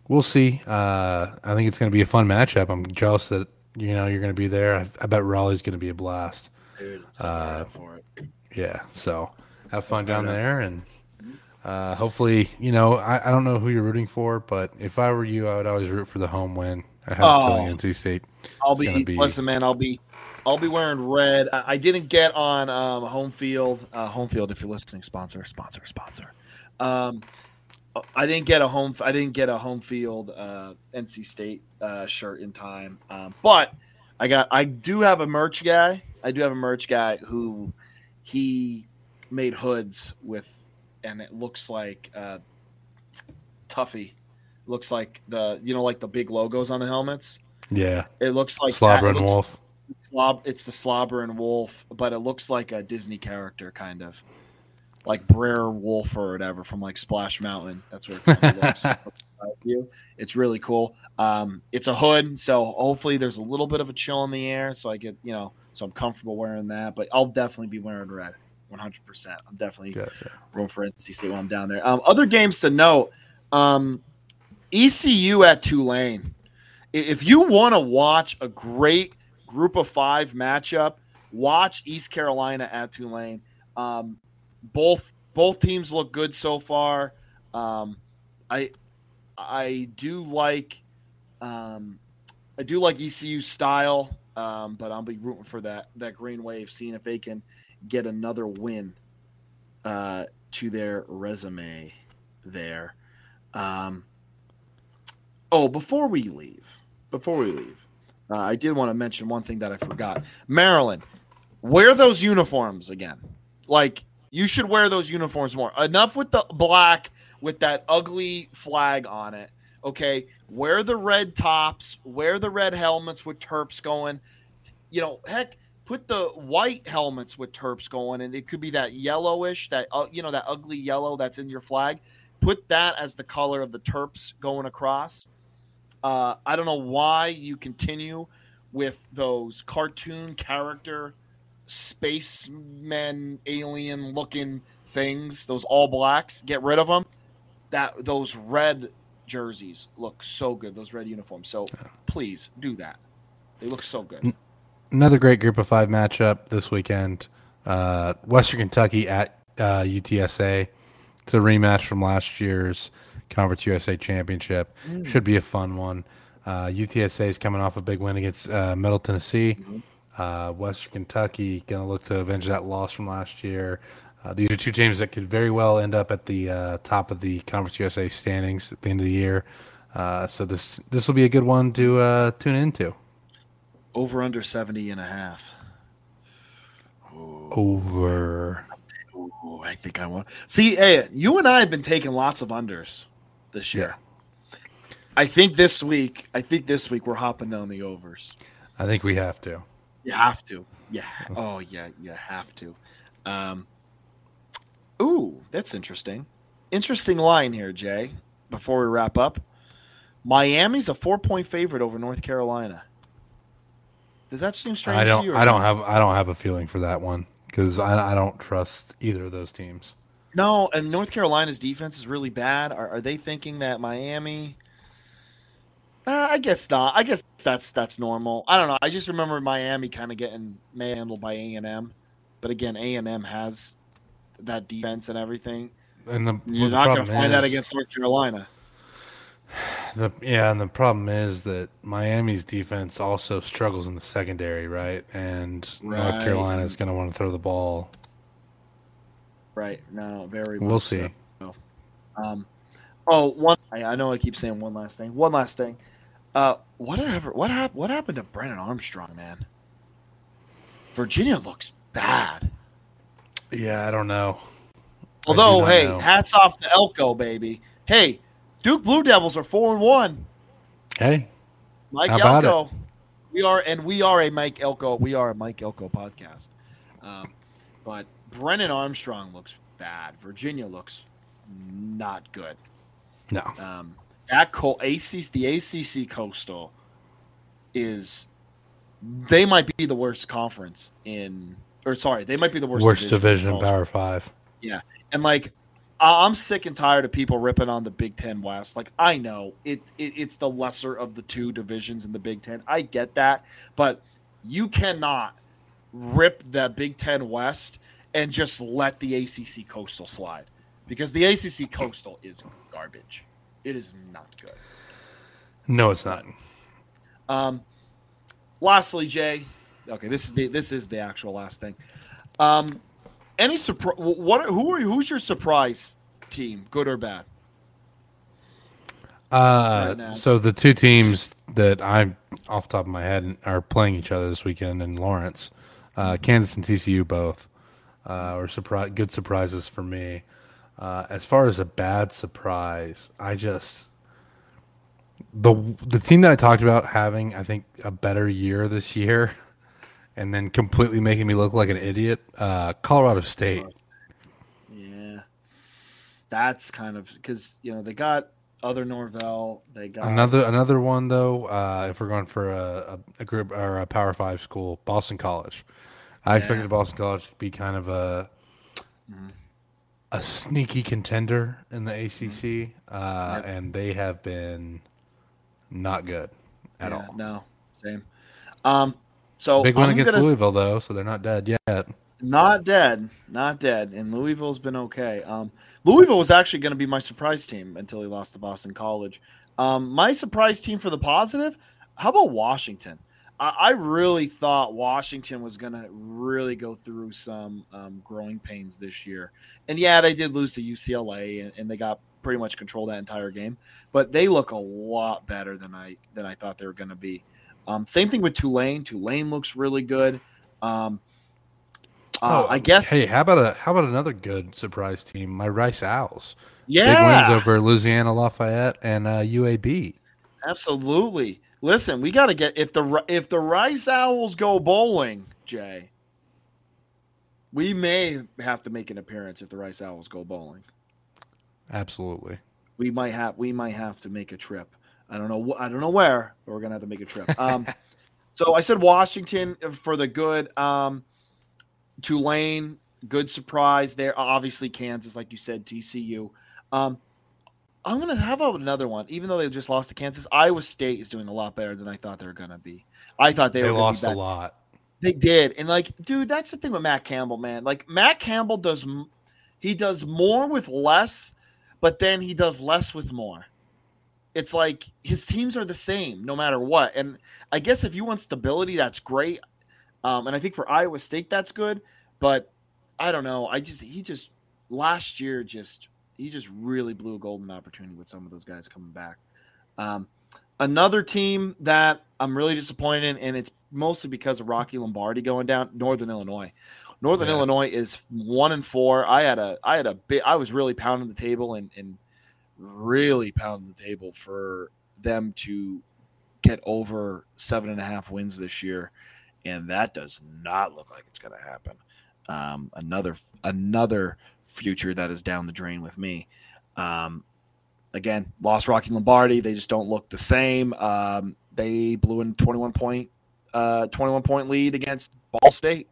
we'll see. Uh, I think it's going to be a fun matchup. I'm jealous that you know you're going to be there. I, I bet Raleigh's going to be a blast. Dude, I'm so Uh, for it. Yeah, so have fun down there, and uh, hopefully, you know, I, I don't know who you're rooting for, but if I were you, I would always root for the home win. I have Oh. a feeling NC State. I'll be, be- listen, man. I'll be I'll be wearing red. I, I didn't get on um, home field. Uh, home field, if you're listening, sponsor, sponsor, sponsor. Um, I didn't get a home. I didn't get a home field uh, NC State uh, shirt in time. Um, but I got. I do have a merch guy. I do have a merch guy who he made hoods with, and it looks like uh, Tuffy. Looks like the you know like the big logos on the helmets. Yeah, It looks like Slobber and Wolf. Slob, it's the Slobber and Wolf, but it looks like a Disney character, kind of like Brer Wolf or whatever from like Splash Mountain. That's where it kind of looks. It's really cool. Um, it's a hood, so hopefully there's a little bit of a chill in the air, so I get you know, so I'm comfortable wearing that. But I'll definitely be wearing red, 100. percent I'm definitely Gotcha. room for NC State when I'm down there. Um, other games to note: um, ECU at Tulane. If you want to watch a great Group of Five matchup, watch East Carolina at Tulane. Um, both both teams look good so far. Um, I I do like um, I do like ECU style, um, but I'll be rooting for that that Green Wave, seeing if they can get another win uh, to their resume there. Um, oh, before we leave, before we leave, uh, I did want to mention one thing that I forgot. Maryland, wear those uniforms again. Like you should wear those uniforms more. Enough with the black with that ugly flag on it. Okay, wear the red tops, wear the red helmets with Terps going. You know, heck, put the white helmets with Terps going, and it could be that yellowish, that uh, you know, that ugly yellow that's in your flag. Put that as the color of the Terps going across. Uh, I don't know why you continue with those cartoon character spacemen alien looking things those all blacks get rid of them that those red jerseys look so good those red uniforms so please do that they look so good Another great Group of Five matchup this weekend. Uh, Western Kentucky at uh, UTSA. It's a rematch from last year's Conference USA Championship. Should be a fun one. Uh, UTSA is coming off a big win against uh, Middle Tennessee. Uh, Western Kentucky going to look to avenge that loss from last year. Uh, these are two teams that could very well end up at the uh, top of the Conference USA standings at the end of the year. Uh, so this this will be a good one to uh, tune into. Over under 70 and a half. Ooh. Over. Ooh, I think I want. See, hey, you and I have been taking lots of unders this year. Yeah. I think this week, I think this week we're hopping down the overs. I think we have to. You have to. Yeah. Oh yeah, you have to. Um, ooh, that's interesting. Interesting line here, Jay. Before we wrap up, Miami's a four-point favorite over North Carolina. Does that seem strange? I don't. I don't have. I don't have a feeling for that one because I, I don't trust either of those teams. No, and North Carolina's defense is really bad. Are, are they thinking that Miami? Uh, I guess not. I guess that's that's normal. I don't know. I just remember Miami kind of getting handled by A and M, but again, A and M has that defense and everything. And the, you're not going to find that against North Carolina. The, yeah, and the problem is that Miami's defense also struggles in the secondary, right? And right. North Carolina is going to want to throw the ball. Right. No, very. We'll see. So. Um, oh, one. I, I, know I keep saying one last thing. One last thing. Uh, whatever. What happened? What happened to Brennan Armstrong, man? Virginia looks bad. Yeah, I don't know. Although, hey, know. hats off to Elko, baby. Hey, Duke Blue Devils are four and one. Hey, Mike Elko. We are, and we are a Mike Elko. We are a Mike Elko podcast. Um, but Brennan Armstrong looks bad. Virginia looks not good. No. Um, that co- ACC, the ACC Coastal is they might be the worst conference in, or sorry, they might be the worst worst division, in Power Five. Yeah, and like I'm sick and tired of people ripping on the Big Ten West. Like I know it, it, it's the lesser of the two divisions in the Big Ten. I get that, but you cannot rip the Big Ten West and just let the ACC Coastal slide because the ACC Coastal is garbage. It is not good. No, it's not. Um, lastly, Jay. Okay, this is the this is the actual last thing. Um, any surprise? What? Who are? Who's your surprise team, good or bad? Uh, right so the two teams that I'm off top of my head are playing each other this weekend in Lawrence. Uh, Kansas and TCU both uh, were surprise good surprises for me. Uh, as far as a bad surprise, I just the the team that I talked about having I think a better year this year and then completely making me look like an idiot. Uh, Colorado State. Yeah, that's kind of because you know they got other Norvell. They got another another one though. Uh, if we're going for a, a, a, group or a Power Five school, Boston College. I yeah. expected Boston College to be kind of a mm-hmm. a sneaky contender in the ACC, mm-hmm. uh, yep. and they have been not good at yeah, all. No, same. Um, so big one I'm against gonna, Louisville though, so they're not dead yet. Not dead, not dead, and Louisville's been okay. Um, Louisville was actually going to be my surprise team until he lost to Boston College. Um, my surprise team for the positive, how about Washington? I, I really thought Washington was going to really go through some um, growing pains this year, and yeah, they did lose to UCLA, and, and they got pretty much control that entire game. But they look a lot better than I than I thought they were going to be. Um, same thing with Tulane. Tulane looks really good. Um, uh, oh, I guess. Hey, how about a how about another good surprise team? My Rice Owls. Yeah, big wins over Louisiana Lafayette and uh, UAB. Absolutely. Listen, we got to get if the if the Rice Owls go bowling, Jay. We may have to make an appearance if the Rice Owls go bowling. Absolutely. We might have we might have to make a trip. I don't know. I don't know where, but we're gonna have to make a trip. Um, so I said Washington for the good. Um, Tulane, good surprise there. Obviously Kansas, like you said, TCU. Um, I'm gonna have another one, even though they just lost to Kansas. Iowa State is doing a lot better than I thought they were gonna be. I thought they, they were lost a lot. They did, and like, dude, that's the thing with Matt Campbell, man. Like Matt Campbell does, he does more with less, but then he does less with more it's like his teams are the same no matter what. And I guess if you want stability, that's great. Um, and I think for Iowa State that's good, but I don't know. I just he just last year just he just really blew a golden opportunity with some of those guys coming back. Um, another team that I'm really disappointed in, and it's mostly because of Rocky Lombardi going down. Northern Illinois. Northern yeah. Illinois is one and four. I had a I had a bit. I was really pounding the table and and really pounding the table for them to get over seven and a half wins this year, and that does not look like it's going to happen. Um, another another future that is down the drain with me. Um, again, lost Rocky Lombardi. They just don't look the same. Um, they blew in 21 point, uh, 21 point lead against Ball State.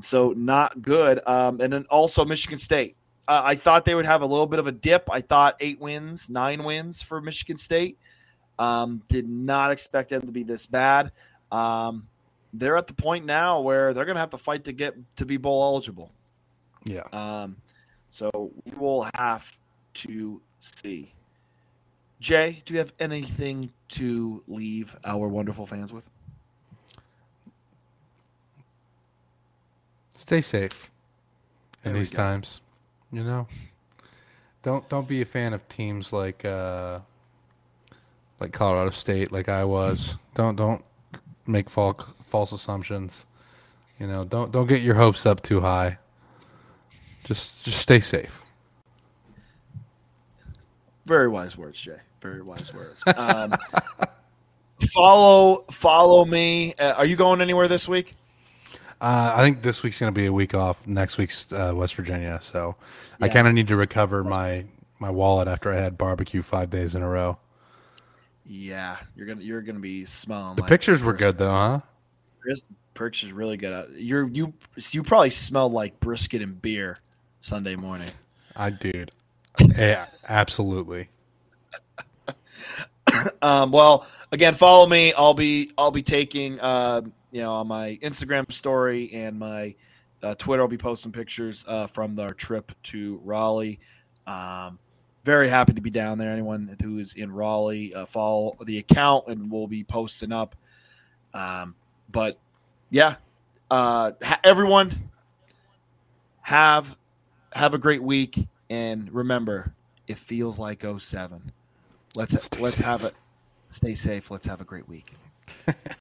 So not good. Um, and then also Michigan State. Uh, I thought they would have a little bit of a dip. I thought eight wins, nine wins for Michigan State. Um, did not expect them to be this bad. Um, they're at the point now where they're going to have to fight to get to be bowl eligible. Yeah. Um, so we will have to see. Jay, do you have anything to leave our wonderful fans with? Stay safe in these times. You know, don't don't be a fan of teams like uh, like Colorado State, like I was. Don't don't make false false assumptions. You know, don't don't get your hopes up too high. Just just stay safe. Very wise words, Jay. Very wise words. Um, follow follow me. Uh, are you going anywhere this week? Uh, I think this week's going to be a week off. Next week's uh, West Virginia, so yeah. I kind of need to recover my my wallet after I had barbecue five days in a row. Yeah, you're gonna you're gonna be smelling. The like pictures were good though, huh? Chris, pictures really good. You're you you probably smelled like brisket and beer. Sunday morning. I did. yeah, absolutely. um, well, again, follow me. I'll be I'll be taking uh, you know on my Instagram story and my uh, Twitter. I'll be posting pictures uh, from our trip to Raleigh. Um, very happy to be down there. Anyone who is in Raleigh, uh, follow the account and we'll be posting up. Um, but yeah, uh, ha- everyone have have a great week, and remember, it feels like 07. Let's Stay let's safe. have it. Stay safe. Let's have a great week.